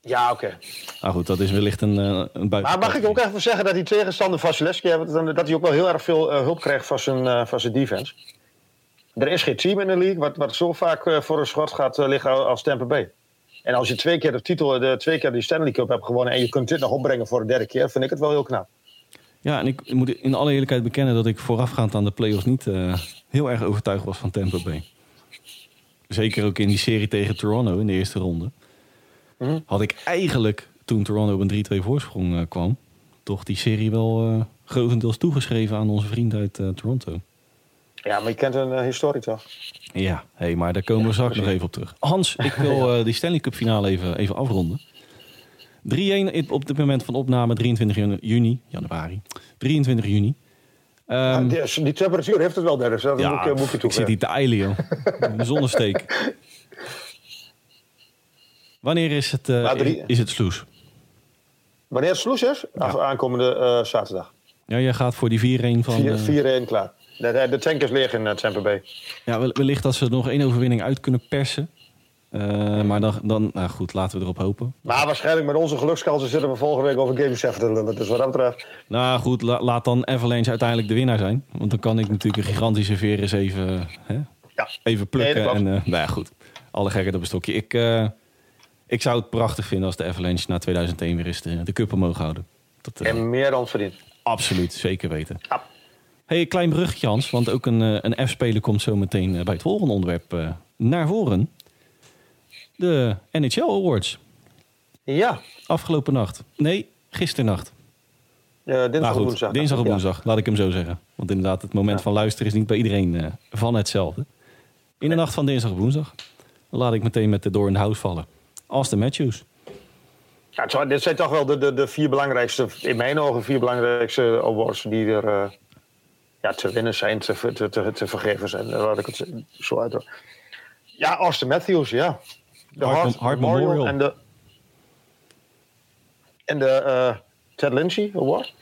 Ja, oké. Okay. Nou goed, dat is wellicht een, een buiten. Maar mag ik ook even zeggen dat die tegenstander Vasilevski, dat hij ook wel heel erg veel uh, hulp krijgt van zijn, uh, van zijn defense? Er is geen team in de league wat, wat zo vaak uh, voor een schot gaat uh, liggen als Tampa Bay. En als je twee keer de titel, de, twee keer die Stanley Cup hebt gewonnen en je kunt dit nog opbrengen voor de derde keer, vind ik het wel heel knap. Ja, en ik moet in alle eerlijkheid bekennen dat ik voorafgaand aan de playoffs niet uh, heel erg overtuigd was van Tampa Bay. Zeker ook in die serie tegen Toronto in de eerste ronde. Mm. Had ik eigenlijk, toen Toronto op een 3-2 voorsprong kwam, toch die serie wel grotendeels toegeschreven aan onze vriend uit Toronto. Ja, maar je kent een uh, historie toch? Ja, hey, maar daar komen we straks nog even op terug. Hans, ik wil uh, die Stanley Cup finale even, even afronden. 3-1 op dit moment van opname, 23 juni, januari. 23 juni. Um, ja, die, die, temperatuur heeft het wel, Dennis. Dat ja, moet, moet je toe. Ik zit die te eilen, joh. Zonnesteek. Wanneer is het, uh, drie... is het sloes? Wanneer het sloes is? Ja. Aankomende zaterdag. Ja, jij gaat voor die 4-1 van... 4-1 klaar. De, de tank is leeg in uh, Tampa Bay. Ja, wellicht dat ze er nog één overwinning uit kunnen persen. Uh, maar dan, dan, nou goed, laten we erop hopen. Maar waarschijnlijk met onze gelukskansen zitten we volgende week over Game 7 te lullen. Dus wat dat betreft. Nou goed, laat dan Avalanche uiteindelijk de winnaar zijn. Want dan kan ik natuurlijk een gigantische veer eens even, hè, ja. even plukken. Nee, en, uh, nou ja, goed. Alle gekheid op een stokje. Ik, uh, ik zou het prachtig vinden als de Avalanche na 2001 weer eens de, de cup mogen houden. Dat, en meer dan verdiend. Absoluut, zeker weten. Ja. Hey, klein bruggetje Hans, want ook een, eh, een F-speler komt zo meteen eh, bij het volgende onderwerp uh, naar voren. De NHL Awards. Ja. Afgelopen nacht. Nee, gisternacht. Uh, dinsdag goed, woensdag. Dinsdag of woensdag, laat ik hem zo zeggen. Want inderdaad, het moment van luisteren is niet bij iedereen uh, van hetzelfde. In de nacht van dinsdag woensdag laat ik meteen met de door in de house vallen. Austin Matthews. Ja, dit zijn toch wel de, de, de vier belangrijkste, in mijn ogen, vier belangrijkste awards die er ja, te winnen zijn, te, te, te, te vergeven zijn. Laat ik het zo uit. Ja, Austin Matthews, ja. De Hart Memorial. En de, en de uh, Ted Lindsay Award.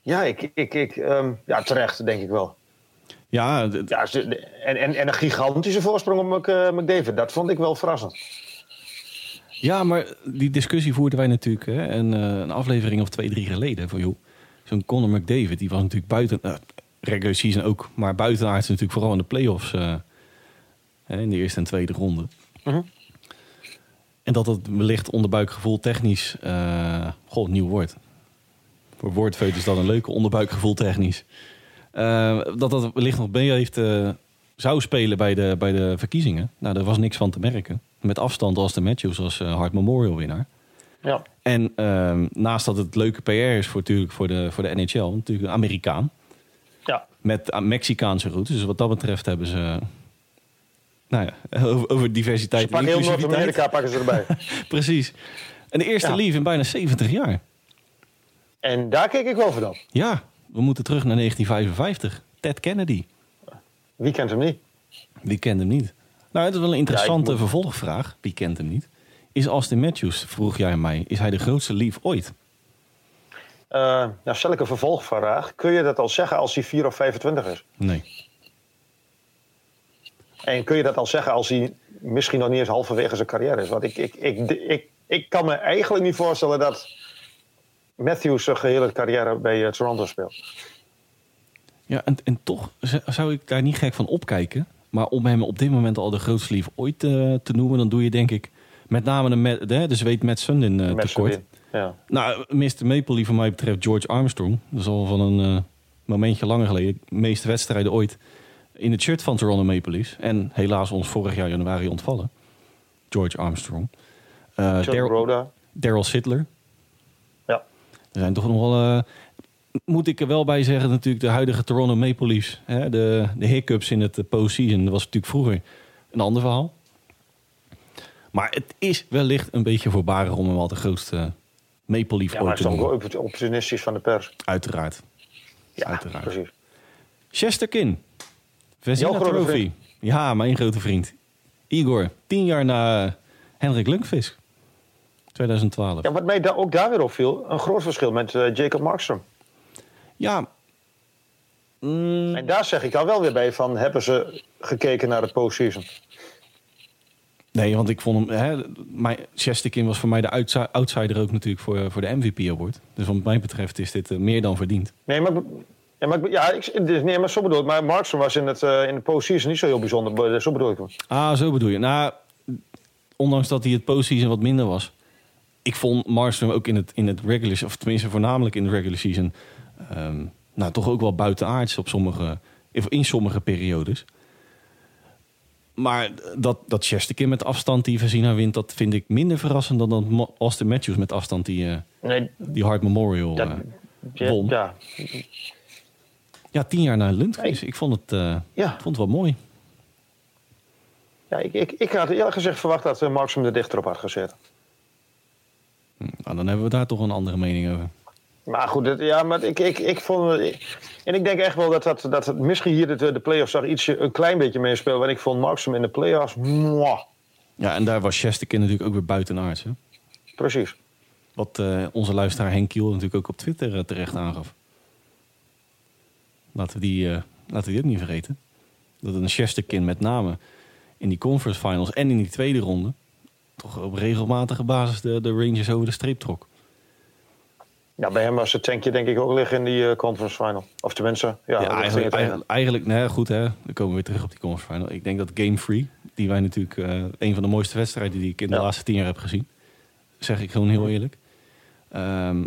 Ja, ik, ik, ik, ehm, ja, terecht denk ik wel. Ja, Ja, en, en, en een gigantische voorsprong op Mc, eh, McDavid. Dat vond ik wel verrassend. ja, maar die discussie voerden wij natuurlijk hè, een, eh, een aflevering of twee, drie geleden. Van joh, zo'n Conor McDavid, die was natuurlijk buiten, eh, regular season ook, maar buitenaards natuurlijk vooral in de playoffs. eh in de eerste en tweede ronde. Mhm. En dat dat wellicht onderbuikgevoel technisch, eh goh, nieuw woord. Voor woordfeut is dat een leuke onderbuikgevoel technisch. Eh, dat dat wellicht nog mee heeft, zou spelen bij de, bij de verkiezingen. Nou, daar was niks van te merken. Met afstand als de Matthews als Hart Memorial winnaar. Ja. En ehm, naast dat het leuke PR is voor, natuurlijk voor, de, voor de NHL, natuurlijk een Amerikaan. ja. Met Mexicaanse roots. Dus wat dat betreft hebben ze... Nou ja, over, over diversiteit Ze en pakken heel. Noord-Amerika pakken ze erbij. Precies. En de eerste Ja. lief in bijna 70 jaar. en daar keek ik wel van op. Ja, we moeten terug naar 1955. Ted Kennedy. Wie kent hem niet? Wie kent hem niet? Nou, het is wel een interessante moet- vervolgvraag. Wie kent hem niet? Is Austin Matthews, vroeg jij mij, is hij de grootste lief ooit? Eh nou, stel ik een vervolgvraag. Kun je dat al zeggen als hij 4 of 25 is? Nee. En kun je dat al zeggen als hij misschien nog niet eens halverwege zijn carrière is? Want ik, ik, ik, ik, ik kan me eigenlijk niet voorstellen dat Matthews zijn gehele carrière bij eh, Toronto speelt. Ja, en, en toch zou ik daar niet gek van opkijken. Maar om hem op dit moment al de grootste lief ooit eh, te noemen, dan doe je denk ik met name de, Met- de, de zweet Matt Sundin eh Met tekort. Ja. Nou, Mr. Maple Leaf, voor mij betreft George Armstrong. Dat is al van een eh, momentje langer geleden. De meeste wedstrijden ooit in het shirt van Toronto Maple Leafs. En helaas ons vorig jaar januari ontvallen. George Armstrong. Eh, John Daryl- Sittler. Ja. Er zijn toch nog wel... eh, moet ik er wel bij zeggen, natuurlijk de huidige Toronto Maple Leafs. Hè, de, de hiccups in het eh, postseason. Dat was natuurlijk vroeger een ander verhaal. Maar het is wellicht een beetje voorbarig om hem al de grootste Maple Leaf Ja, maar te is dan noemen. ook opportunistisch van de pers. Uiteraard. Ja, Uiteraard. precies. Chesterkin. Vezina Trophy. vriend. Ja, mijn grote vriend. Igor. Tien jaar na eh, Henrik Lundqvist. 2012. Ja, wat mij daar ook daar weer opviel, een groot verschil met eh, Jacob Markstrom. Ja. Mm, En daar zeg ik dan wel weer bij van, hebben ze gekeken naar het postseason? Nee, want ik vond hem... Hè, mijn, Chesterkin was voor mij de outsi- outsider ook natuurlijk voor, voor de MVP Award. Dus wat mij betreft is dit eh, meer dan verdiend. Nee, maar, ja, maar, ik- ja, ik, dus, nee, maar zo bedoel ik. Maar Markstrom was in, het, eh, in de postseason niet zo heel bijzonder. Zo bedoel ik hem. Ah, zo bedoel je. Nou, ondanks dat hij het postseason wat minder was. Ik vond Markstrom ook in het, in het regular of tenminste voornamelijk in de regular season, ehm, nou toch ook wel buitenaards op sommige, in sommige periodes. Maar dat, dat Chesterkin met afstand die Vezina wint, dat vind ik minder verrassend dan dat Austin Matthews met afstand die, Nee, die Hart Memorial dat, eh, ja, won. ja, Ja, tien jaar na Lundqvist. Ik vond het, eh, ja. vond het wel mooi. ja ik, ik, ik had eerlijk gezegd verwacht dat uh, Markstrom er dichter op had gezet. Hm, Nou, dan hebben we daar toch een andere mening over. Maar goed, dat, ja, maar ik, ik, ik vond. ik- en ik denk echt wel dat, dat, dat het misschien hier de, de playoffs zag ietsje, een klein beetje meespelen. Want ik vond Markstrom in de playoffs. Mwah, Ja, en daar was Chesterkin natuurlijk ook weer buitenaards. Hè? precies. Wat eh, onze luisteraar Henk Kiel natuurlijk ook op Twitter eh, terecht aangaf. Laten we, die, eh, laten we die ook niet vergeten. Dat een Chesterkin met name in die conference finals en in die tweede ronde... toch op regelmatige basis de, de Rangers over de streep trok. Ja, bij hem was het tankje denk ik ook liggen in die eh, conference final. Of tenminste, ja, Ja, eigenlijk, eigenlijk, eigenlijk nee, goed hè. Dan komen we weer terug op die conference final. Ik denk dat Game 3, die wij natuurlijk... eh, een van de mooiste wedstrijden die ik in de Ja. laatste tien jaar heb gezien. Zeg ik gewoon heel eerlijk. Ehm,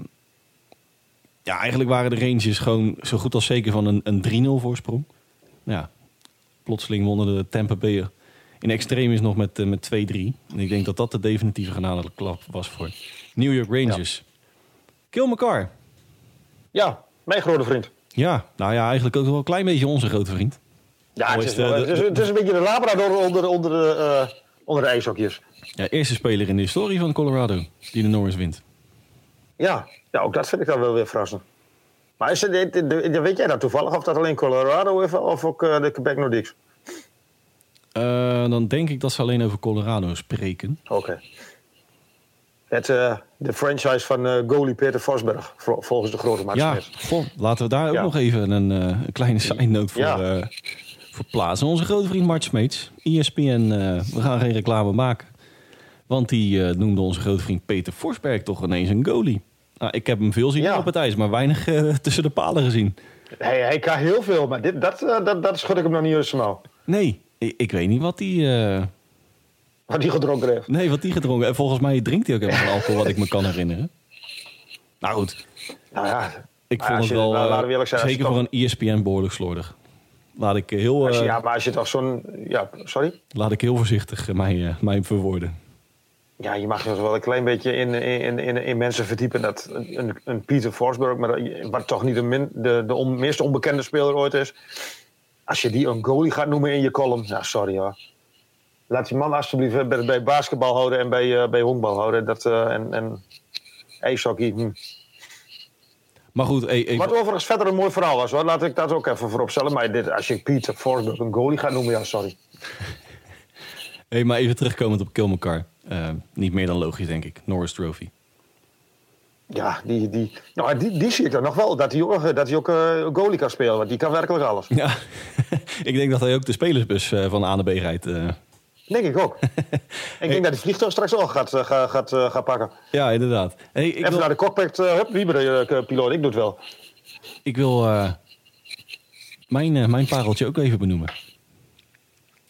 ja, eigenlijk waren de Rangers gewoon zo goed als zeker van een, een 3-0 voorsprong. Ja, plotseling wonnen de Tampa Bay in extremis nog met, eh, met 2-3. En ik denk dat dat de definitieve genade klap was voor New York Rangers. Kill McCarr. Ja, mijn grote vriend. Ja, nou ja, eigenlijk ook wel een klein beetje onze grote vriend. Ja, het is de- de- het, is, een beetje de Labrador onder, onder, de, eh, onder de ijshokjes. Ja, eerste speler in de historie van Colorado die de Norris wint. Ja, ja, ook dat vind ik dan wel weer verrassend. Maar is het, weet jij dat toevallig? Of dat alleen Colorado is of ook eh, de Quebec Nordiques? Eh, dan denk ik dat ze alleen over Colorado spreken. Oké. Het, eh, de franchise van eh, goalie Peter Forsberg, vol- volgens de grote Max Ja, goh, laten we daar ook Ja. nog even een, eh, een kleine side note voor, Ja. voor plaatsen. Onze grote vriend Mart Smeets, ESPN, we gaan geen reclame maken. Want die noemde onze grote vriend Peter Forsberg toch ineens een goalie. Nou, ik heb hem veel zien Ja. op het ijs, maar weinig tussen de palen gezien. Hij, hij kan heel veel, maar dit, dat, dat, dat schud ik hem nog niet zijn mouw. Nee, ik, ik weet niet wat hij Wat hij gedronken heeft. nee, wat die gedronken En volgens mij drinkt hij ook helemaal geen alcohol, wat ik me kan herinneren. Nou goed, Nou ja, ik vond het wel, nou, eh, we zijn, zeker voor een ESPN behoorlijk slordig. Laat ik eh, heel, als je- eh, ja, maar als je toch zo'n... Ja, sorry? laat ik heel voorzichtig eh, mij, eh, mij verwoorden. Ja, je mag je wel een klein beetje in, in, in, in mensen verdiepen. Dat een, een Pieter Forsberg, maar wat toch niet de, min, de, de on- meest onbekende speler ooit is. Als je die een goalie gaat noemen in je column, nou sorry hoor. Laat die man alsjeblieft bij, bij basketbal houden en bij, eh, bij honkbal houden. Dat, eh, en, en ijshockey. hm. Maar goed, even- Wat overigens verder een mooi verhaal was hoor. Laat ik dat ook even voorop stellen. Maar dit, als je Pieter Forsberg een goalie gaat noemen, ja sorry. hey, maar even terugkomend op Kilmacar. Eh niet meer dan logisch, denk ik. Norris Trophy. Ja, die, die, nou, die, die zie ik dan nog wel. Dat hij ook, dat hij ook eh, goalie kan spelen. Want die kan werkelijk alles. Ja, ik denk dat hij ook de spelersbus eh, van A naar B rijdt. Denk ik ook. ik denk dat die vliegtuig straks ook gaat, eh, gaat, gaat, eh, gaat pakken. Ja, inderdaad. Hey, ik Even wil, naar de cockpit. eh hup, de piloot. Ik doe het wel. ik wil mijn, mijn pareltje ook even benoemen.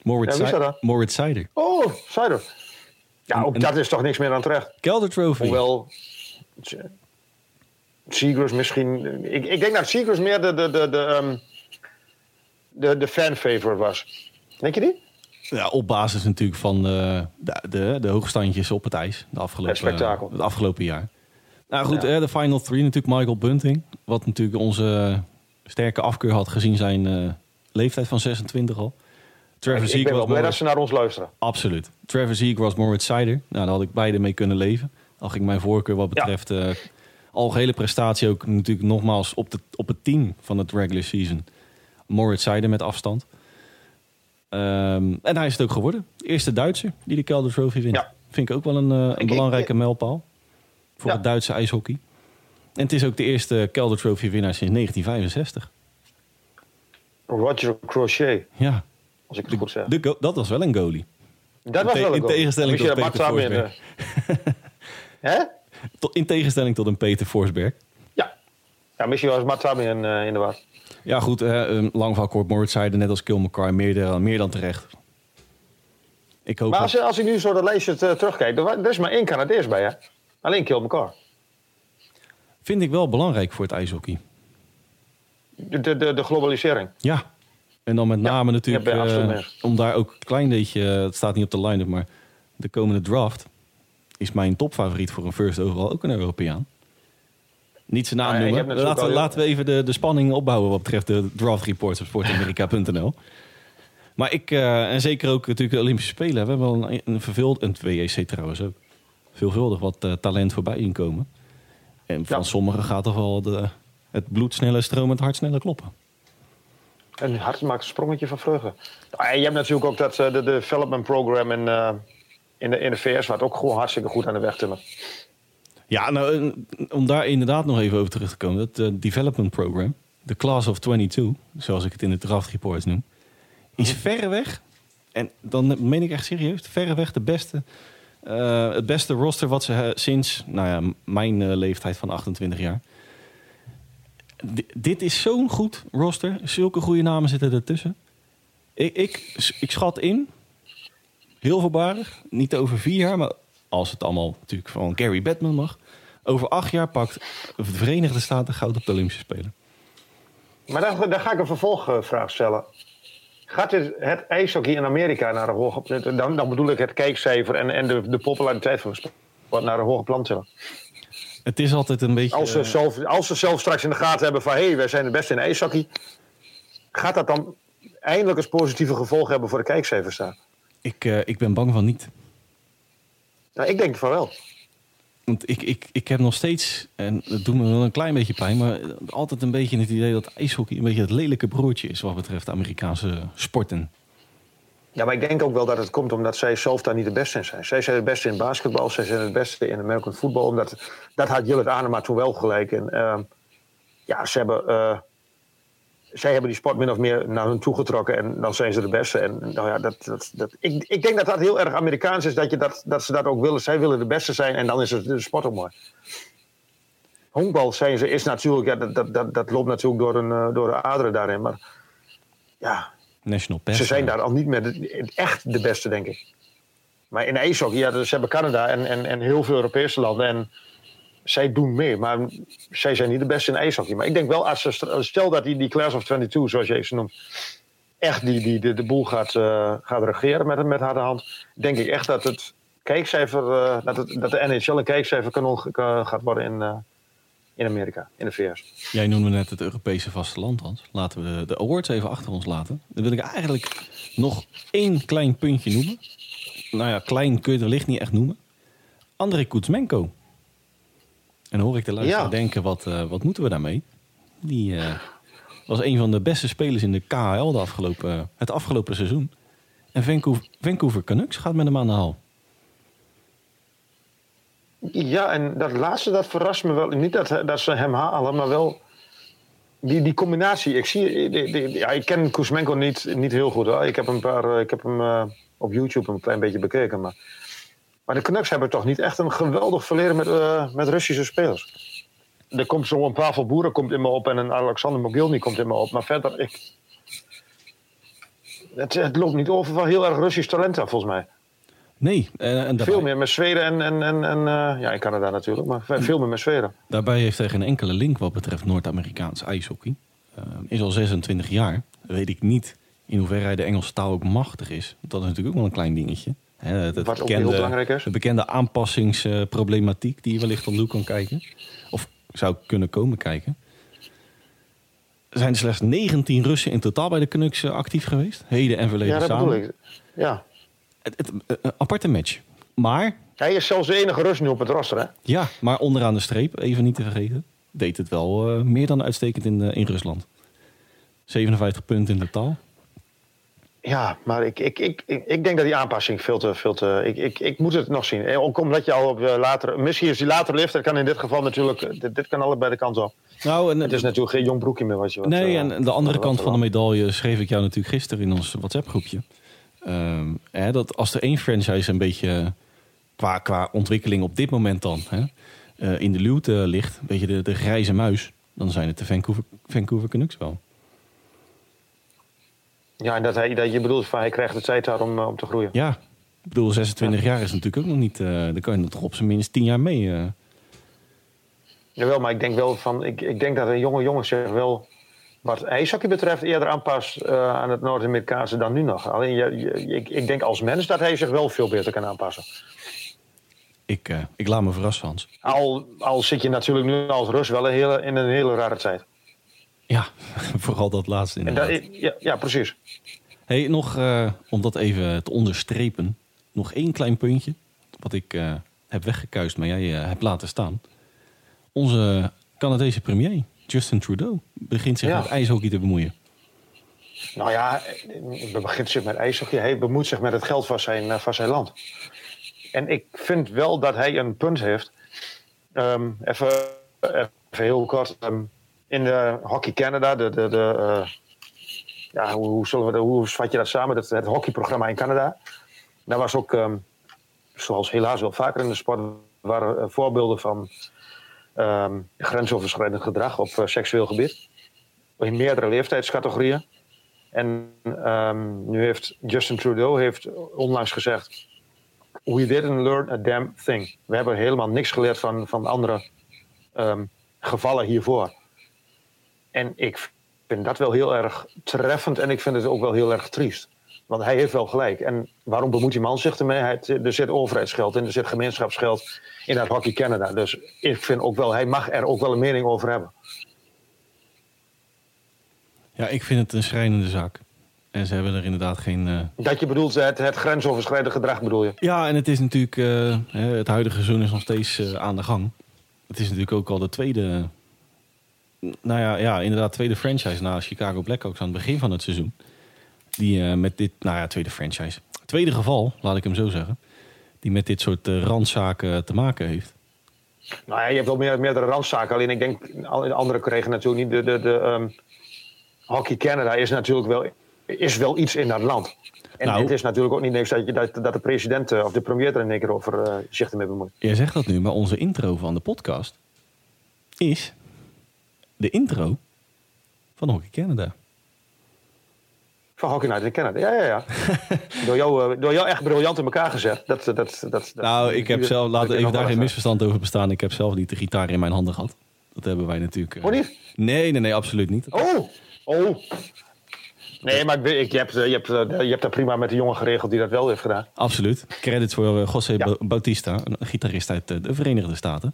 Moritz, Ja? Moritz. Oh, Cider. Ja, ook En- dat is toch niks meer aan terecht. Kelder Trophy. Hoewel... Seagrass misschien... Ik, ik denk dat Seagrass meer de, de, de, de, ehm, de, de fan-favorite was. Denk je die? Ja, op basis natuurlijk van de, de, de, de hoogstandjes op het ijs. De afgelopen, Het. Het afgelopen jaar. Nou goed, Ja. eh, de Final Three natuurlijk Michael Bunting. Wat natuurlijk onze sterke afkeur had gezien zijn eh, leeftijd van 26 al. Trevor ik ben wel blij dat ze naar ons luisteren. absoluut. Trevor Ziek was Moritz Seider. Nou, daar had ik beide mee kunnen leven. Al ging mijn voorkeur wat betreft eh algehele prestatie ook natuurlijk nogmaals op, de, op het team van het regular season. Moritz Seider met afstand. Ehm, en hij is het ook geworden. De eerste Duitser die de Calder Trophy wint. Ja. Vind ik ook wel een, eh, een belangrijke mijlpaal. Voor Ja. het Duitse ijshockey. En het is ook de eerste Calder Trophy winnaar sinds 1965. Roger Crochet, Ja, als ik het goed zeg. de dat was wel een goalie. Dat was wel een in goal. tegenstelling tot Peter Samen in Hè? In tegenstelling tot een Peter Forsberg. Ja. Ja, misschien was Matt Samen in, eh, in de war. Ja goed, hè, een lang verhaal kort. Moritz Seider net als Kilmacar meer, dan- meer dan terecht. Ik hoop Maar dat- als, je- als ik nu zo dat lijstje eh, terugkijk, er, is maar één Canadees bij, hè? Alleen Kill elkaar. vind ik wel belangrijk voor het ijshockey. De, de, de, de globalisering. Ja. En dan met name natuurlijk, ja, eh, om daar ook een klein beetje, eh, het staat niet op de line-up, maar de komende draft is mijn topfavoriet voor een first overall ook een Europeaan. Niet zijn naam noemen. Laten, al- laten we even de, de spanning opbouwen wat betreft de draft reports op sportamerika.nl. Maar ik, eh, en zeker ook natuurlijk de Olympische Spelen, we hebben wel een, een verveeld, en het WEC trouwens ook, veelvuldig wat eh, talent voorbij inkomen. En van Ja. sommigen gaat toch wel de, het bloed sneller stromen, het hart sneller kloppen. En hart maakt een sprongetje van vreugde. En je hebt natuurlijk ook dat eh, de, de development program in, in, de, in de VS, wat ook gewoon hartstikke goed aan de weg timmert. Ja, nou, eh, om daar inderdaad nog even over terug te komen. Dat eh, development program, de Class of 22, zoals ik het in de draft reports noem, is verreweg, en dan meen ik echt serieus, verreweg de beste, eh, het beste roster wat ze sinds nou ja, mijn leeftijd van 28 jaar. D- dit is zo'n goed roster. Zulke goede namen zitten ertussen. Ik, ik, ik schat in, heel voorbarig, niet over vier jaar, maar als het allemaal natuurlijk van Gary Bettman mag. Over acht jaar pakt de Verenigde Staten goud op de Olympische Spelen. Maar dan, dan ga ik een vervolgvraag stellen. Gaat dit, het ijshockey in Amerika naar een hoge... Dan, dan bedoel ik het kijkcijfer en, en de, de populariteit van de sport naar een hoger plan tillen. Het is altijd een beetje. Als ze, eh, zelf, als ze zelf straks in de gaten hebben van... hé, hey, wij zijn de beste in ijshockey... gaat dat dan eindelijk eens positieve gevolgen hebben voor de kijkcijfers daar? ik, eh, ik ben bang van niet. Nou, ik denk van wel. Want ik, ik, ik heb nog steeds, en dat doet me wel een klein beetje pijn, maar altijd een beetje het idee dat ijshockey een beetje het lelijke broertje is wat betreft de Amerikaanse sporten. Ja, maar ik denk ook wel dat het komt omdat zij zelf daar niet de beste in zijn. Zij zijn het beste in basketbal, zij zijn het beste in American football. Omdat, dat had Jillet Anema toen wel gelijk. En, uh, ja, ze hebben, uh, zij hebben die sport min of meer naar hun toe getrokken en dan zijn ze de beste. En nou ja, dat, dat, dat, ik, ik denk dat dat heel erg Amerikaans is, dat, je dat, dat ze dat ook willen. Zij willen de beste zijn en dan is het, de sport ook mooi. Honkbal zijn ze, is natuurlijk, ja, dat, dat, dat, dat loopt natuurlijk door, een, uh, door de aderen daarin. Maar ja, National ze zijn daar al niet meer de, echt de beste, denk ik. Maar in ijshockey, ja, dus ze hebben Canada en, en, en heel veel Europese landen. En zij doen mee, maar zij zijn niet de beste in ijshockey. Maar ik denk wel, als stel dat die, die Class of 22, zoals je ze noemt, echt die, die, de, de boel gaat, uh, gaat regeren met, met harde hand, denk ik echt dat het kijkcijfer, uh, dat, het, dat de NHL een kijkcijferkanon gaat worden in, uh, in Amerika, in de VS. Jij noemde net het Europese vasteland, Hans. Laten we de, de awards even achter ons laten. Dan wil ik eigenlijk nog één klein puntje noemen. Nou ja, klein kun je het wellicht niet echt noemen. André Koetsmenko. En hoor ik de luisteraar ja. denken, wat, uh, wat moeten we daarmee? Die uh, was een van de beste spelers in de KHL de afgelopen, het afgelopen seizoen. En Vancouver, Vancouver Canucks gaat met hem aan de haal. Ja, en dat laatste, dat verrast me wel. Niet dat, dat ze hem halen, maar wel die, die combinatie. Ik, zie, die, die, ja, ik ken Kuzmenko niet, niet heel goed. Hoor. Ik heb, een paar, ik heb hem uh, op YouTube een klein beetje bekeken. Maar, maar de Canucks hebben toch niet echt een geweldig verleden met, uh, met Russische spelers. Er komt zo'n Pavel Boeren komt in me op en een Alexander Mogilny komt in me op. Maar verder, ik, het, het loopt niet over van heel erg Russisch talent volgens mij. Nee. En, en daarbij... Veel meer met Zweden en, en, en, en uh, ja, in Canada natuurlijk, maar veel meer met Zweden. Daarbij heeft hij geen enkele link wat betreft Noord-Amerikaans ijshockey. Uh, is al 26 jaar. Weet ik niet in hoeverre hij de Engelse taal ook machtig is. Dat is natuurlijk ook wel een klein dingetje. Het wat bekende, ook heel belangrijk is. De bekende aanpassingsproblematiek die je wellicht om de hoek kan kijken. Of zou kunnen komen kijken. Er zijn er slechts 19 Russen in totaal bij de Canucks actief geweest. Heden en verleden ja, dat samen. bedoel ik. Ja, het, het, een aparte match. Maar... Hij is zelfs de enige Rus nu op het roster, hè? Ja, maar onderaan de streep, even niet te vergeten, deed het wel uh, meer dan uitstekend in, uh, in Rusland. 57 punten in totaal. Ja, maar ik, ik, ik, ik denk dat die aanpassing veel te... Veel te ik, ik, ik moet het nog zien. Ook omdat je al op later... Misschien is die later lift. Dat kan in dit geval natuurlijk... Dit, dit kan allebei de kant op. Nou, en, het is natuurlijk geen jong broekje meer wat je... Nee, en de andere kant van de medaille schreef ik jou natuurlijk gisteren in ons WhatsApp-groepje. Um, hè, dat als er één franchise een beetje qua, qua ontwikkeling op dit moment dan hè, uh, in de luwte ligt, een beetje de, de grijze muis, dan zijn het de Vancouver, Vancouver Canucks wel. Ja, en dat, hij, dat je bedoelt van hij krijgt de tijd daar om, uh, om te groeien. Ja, ik bedoel 26 ja. jaar is natuurlijk ook nog niet, uh, dan kan je toch op zijn minst 10 jaar mee. Uh. Jawel, maar ik denk wel van, ik, ik denk dat een jonge jongen zich wel wat ijshockey betreft eerder aanpast uh, aan het Noord-Amerikaanse dan nu nog. Alleen je, je, ik, ik, denk als mens dat hij zich wel veel beter kan aanpassen. Ik, ik laat me verrassen, Hans. Al, al zit je natuurlijk nu als Rus wel een hele, in een hele rare tijd. Ja, vooral dat laatste inderdaad. Ja, ja, precies. Hey, nog uh, om dat even te onderstrepen. Nog één klein puntje. Wat ik heb weggekuist, maar jij hebt laten staan. Onze Canadese premier, Justin Trudeau begint zich ja. met ijshockey te bemoeien. Nou ja, hij begint zich met ijshockey. Hij bemoeit zich met het geld van zijn, van zijn land. En ik vind wel dat hij een punt heeft. Um, even, even heel kort. Um, in de Hockey Canada, de, de, uh, ja, hoe, hoe, zullen hoe vat je dat samen? Het, het hockeyprogramma in Canada. Daar was ook, um, zoals helaas wel vaker in de sport, waren uh, voorbeelden van um, grensoverschrijdend gedrag op seksueel gebied. In meerdere leeftijdscategorieën. En um, nu heeft Justin Trudeau heeft onlangs gezegd... We didn't learn a damn thing. We hebben helemaal niks geleerd van, van andere gevallen hiervoor. En ik vind dat wel heel erg treffend en ik vind het ook wel heel erg triest. Want hij heeft wel gelijk. En waarom bemoeit die man zich ermee? Hij, er zit overheidsgeld in, er zit gemeenschapsgeld in dat Hockey Canada. Dus ik vind ook wel, hij mag er ook wel een mening over hebben. Ja, ik vind het een schrijnende zaak. En ze hebben er inderdaad geen... Uh... Dat je bedoelt, het, het grensoverschrijdend gedrag bedoel je? Ja, en het is natuurlijk... Uh, het huidige seizoen is nog steeds uh, aan de gang. Het is natuurlijk ook al de tweede... Nou ja, ja, inderdaad tweede franchise na Chicago Blackhawks aan het begin van het seizoen. Die eh, met dit, nou ja, tweede franchise. Tweede geval, laat ik hem zo zeggen. Die met dit soort uh, randzaken te maken heeft. Nou ja, je hebt wel meer, meerdere randzaken. Alleen ik denk, andere kregen natuurlijk niet. De, de, de um, Hockey Canada is natuurlijk wel, is wel iets in dat land. En nou, het is natuurlijk ook niet niks dat, je, dat, dat de president of de premier er in één keer over uh, zich ermee bemoeit. Jij zegt dat nu, maar onze intro van de podcast is de intro van Hockey Canada. Van Hockey Night in Canada, ja, ja, ja. door, jou, uh, door jou echt briljant in elkaar gezet. Dat, dat, dat, dat, nou, ik heb zelf, laat even daar geen misverstand over bestaan. Ik heb zelf niet de gitaar in mijn handen gehad. Dat hebben wij natuurlijk. Uh... Oh, niet? Nee, nee, nee, absoluut niet. Oh, oh. Nee, maar ik, ik, je, hebt, je, hebt, je hebt dat prima met de jongen geregeld die dat wel heeft gedaan. Absoluut. Credits voor José ja. Bautista, een gitarist uit de Verenigde Staten.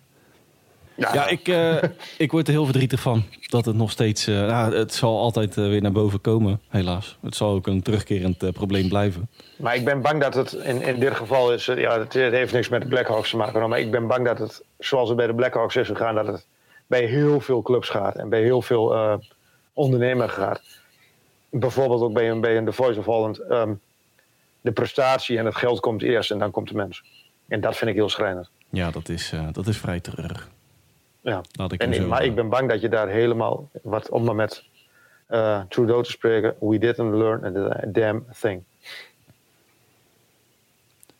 Ja, ja ik, uh, ik word er heel verdrietig van dat het nog steeds. Uh, nou, het zal altijd uh, weer naar boven komen, helaas. Het zal ook een terugkerend probleem blijven. Maar ik ben bang dat het in, in dit geval is. ja, het, heeft niks met de Blackhawks te maken. Maar ik ben bang dat het, zoals het bij de Blackhawks is gegaan, dat het bij heel veel clubs gaat. En bij heel veel ondernemers gaat. Bijvoorbeeld ook bij een, bij een The Voice of Holland. Um, de prestatie en het geld komt eerst en dan komt de mens. En dat vind ik heel schrijnend. Ja, dat is, dat is vrij terug. Ja, ik en, maar ik ben bang dat je daar helemaal, wat, om maar met uh, Trudeau te spreken, we didn't learn a damn thing.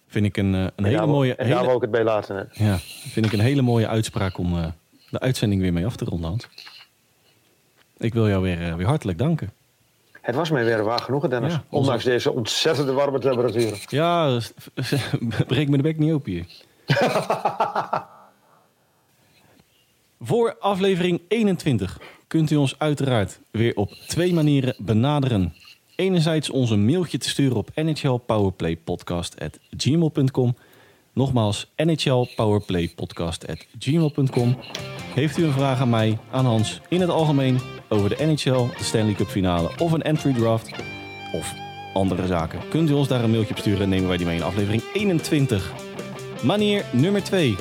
Vind ik een, eh, een hele mooie... En daar hele, wil ik het bij laten. Ja, vind ik een hele mooie uitspraak om uh, de uitzending weer mee af te ronden, Hans. Ik wil jou weer, uh, weer hartelijk danken. Het was mij weer waar genoegen, Dennis. Ja, Ondanks deze ontzettende warme temperaturen. Ja, breek me de bek niet open hier. Voor aflevering 21 kunt u ons uiteraard weer op twee manieren benaderen. Enerzijds ons een mailtje te sturen op nhlpowerplaypodcast.gmail.com. Nogmaals, nhlpowerplaypodcast.gmail.com. Heeft u een vraag aan mij, aan Hans, in het algemeen over de NHL, de Stanley Cup finale of een entry draft of andere zaken? Kunt u ons daar een mailtje op sturen en nemen wij die mee in aflevering 21. Manier nummer 2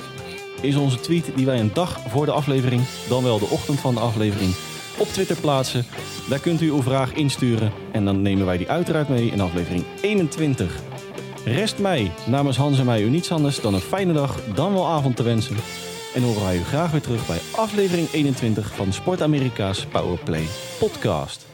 is onze tweet die wij een dag voor de aflevering, dan wel de ochtend van de aflevering, op Twitter plaatsen. Daar kunt u uw vraag insturen en dan nemen wij die uiteraard mee in aflevering 21. Rest mij namens Hans en mij u niets anders dan een fijne dag, dan wel avond te wensen. En horen wij u graag weer terug bij aflevering 21 van Sport Amerika's Powerplay podcast.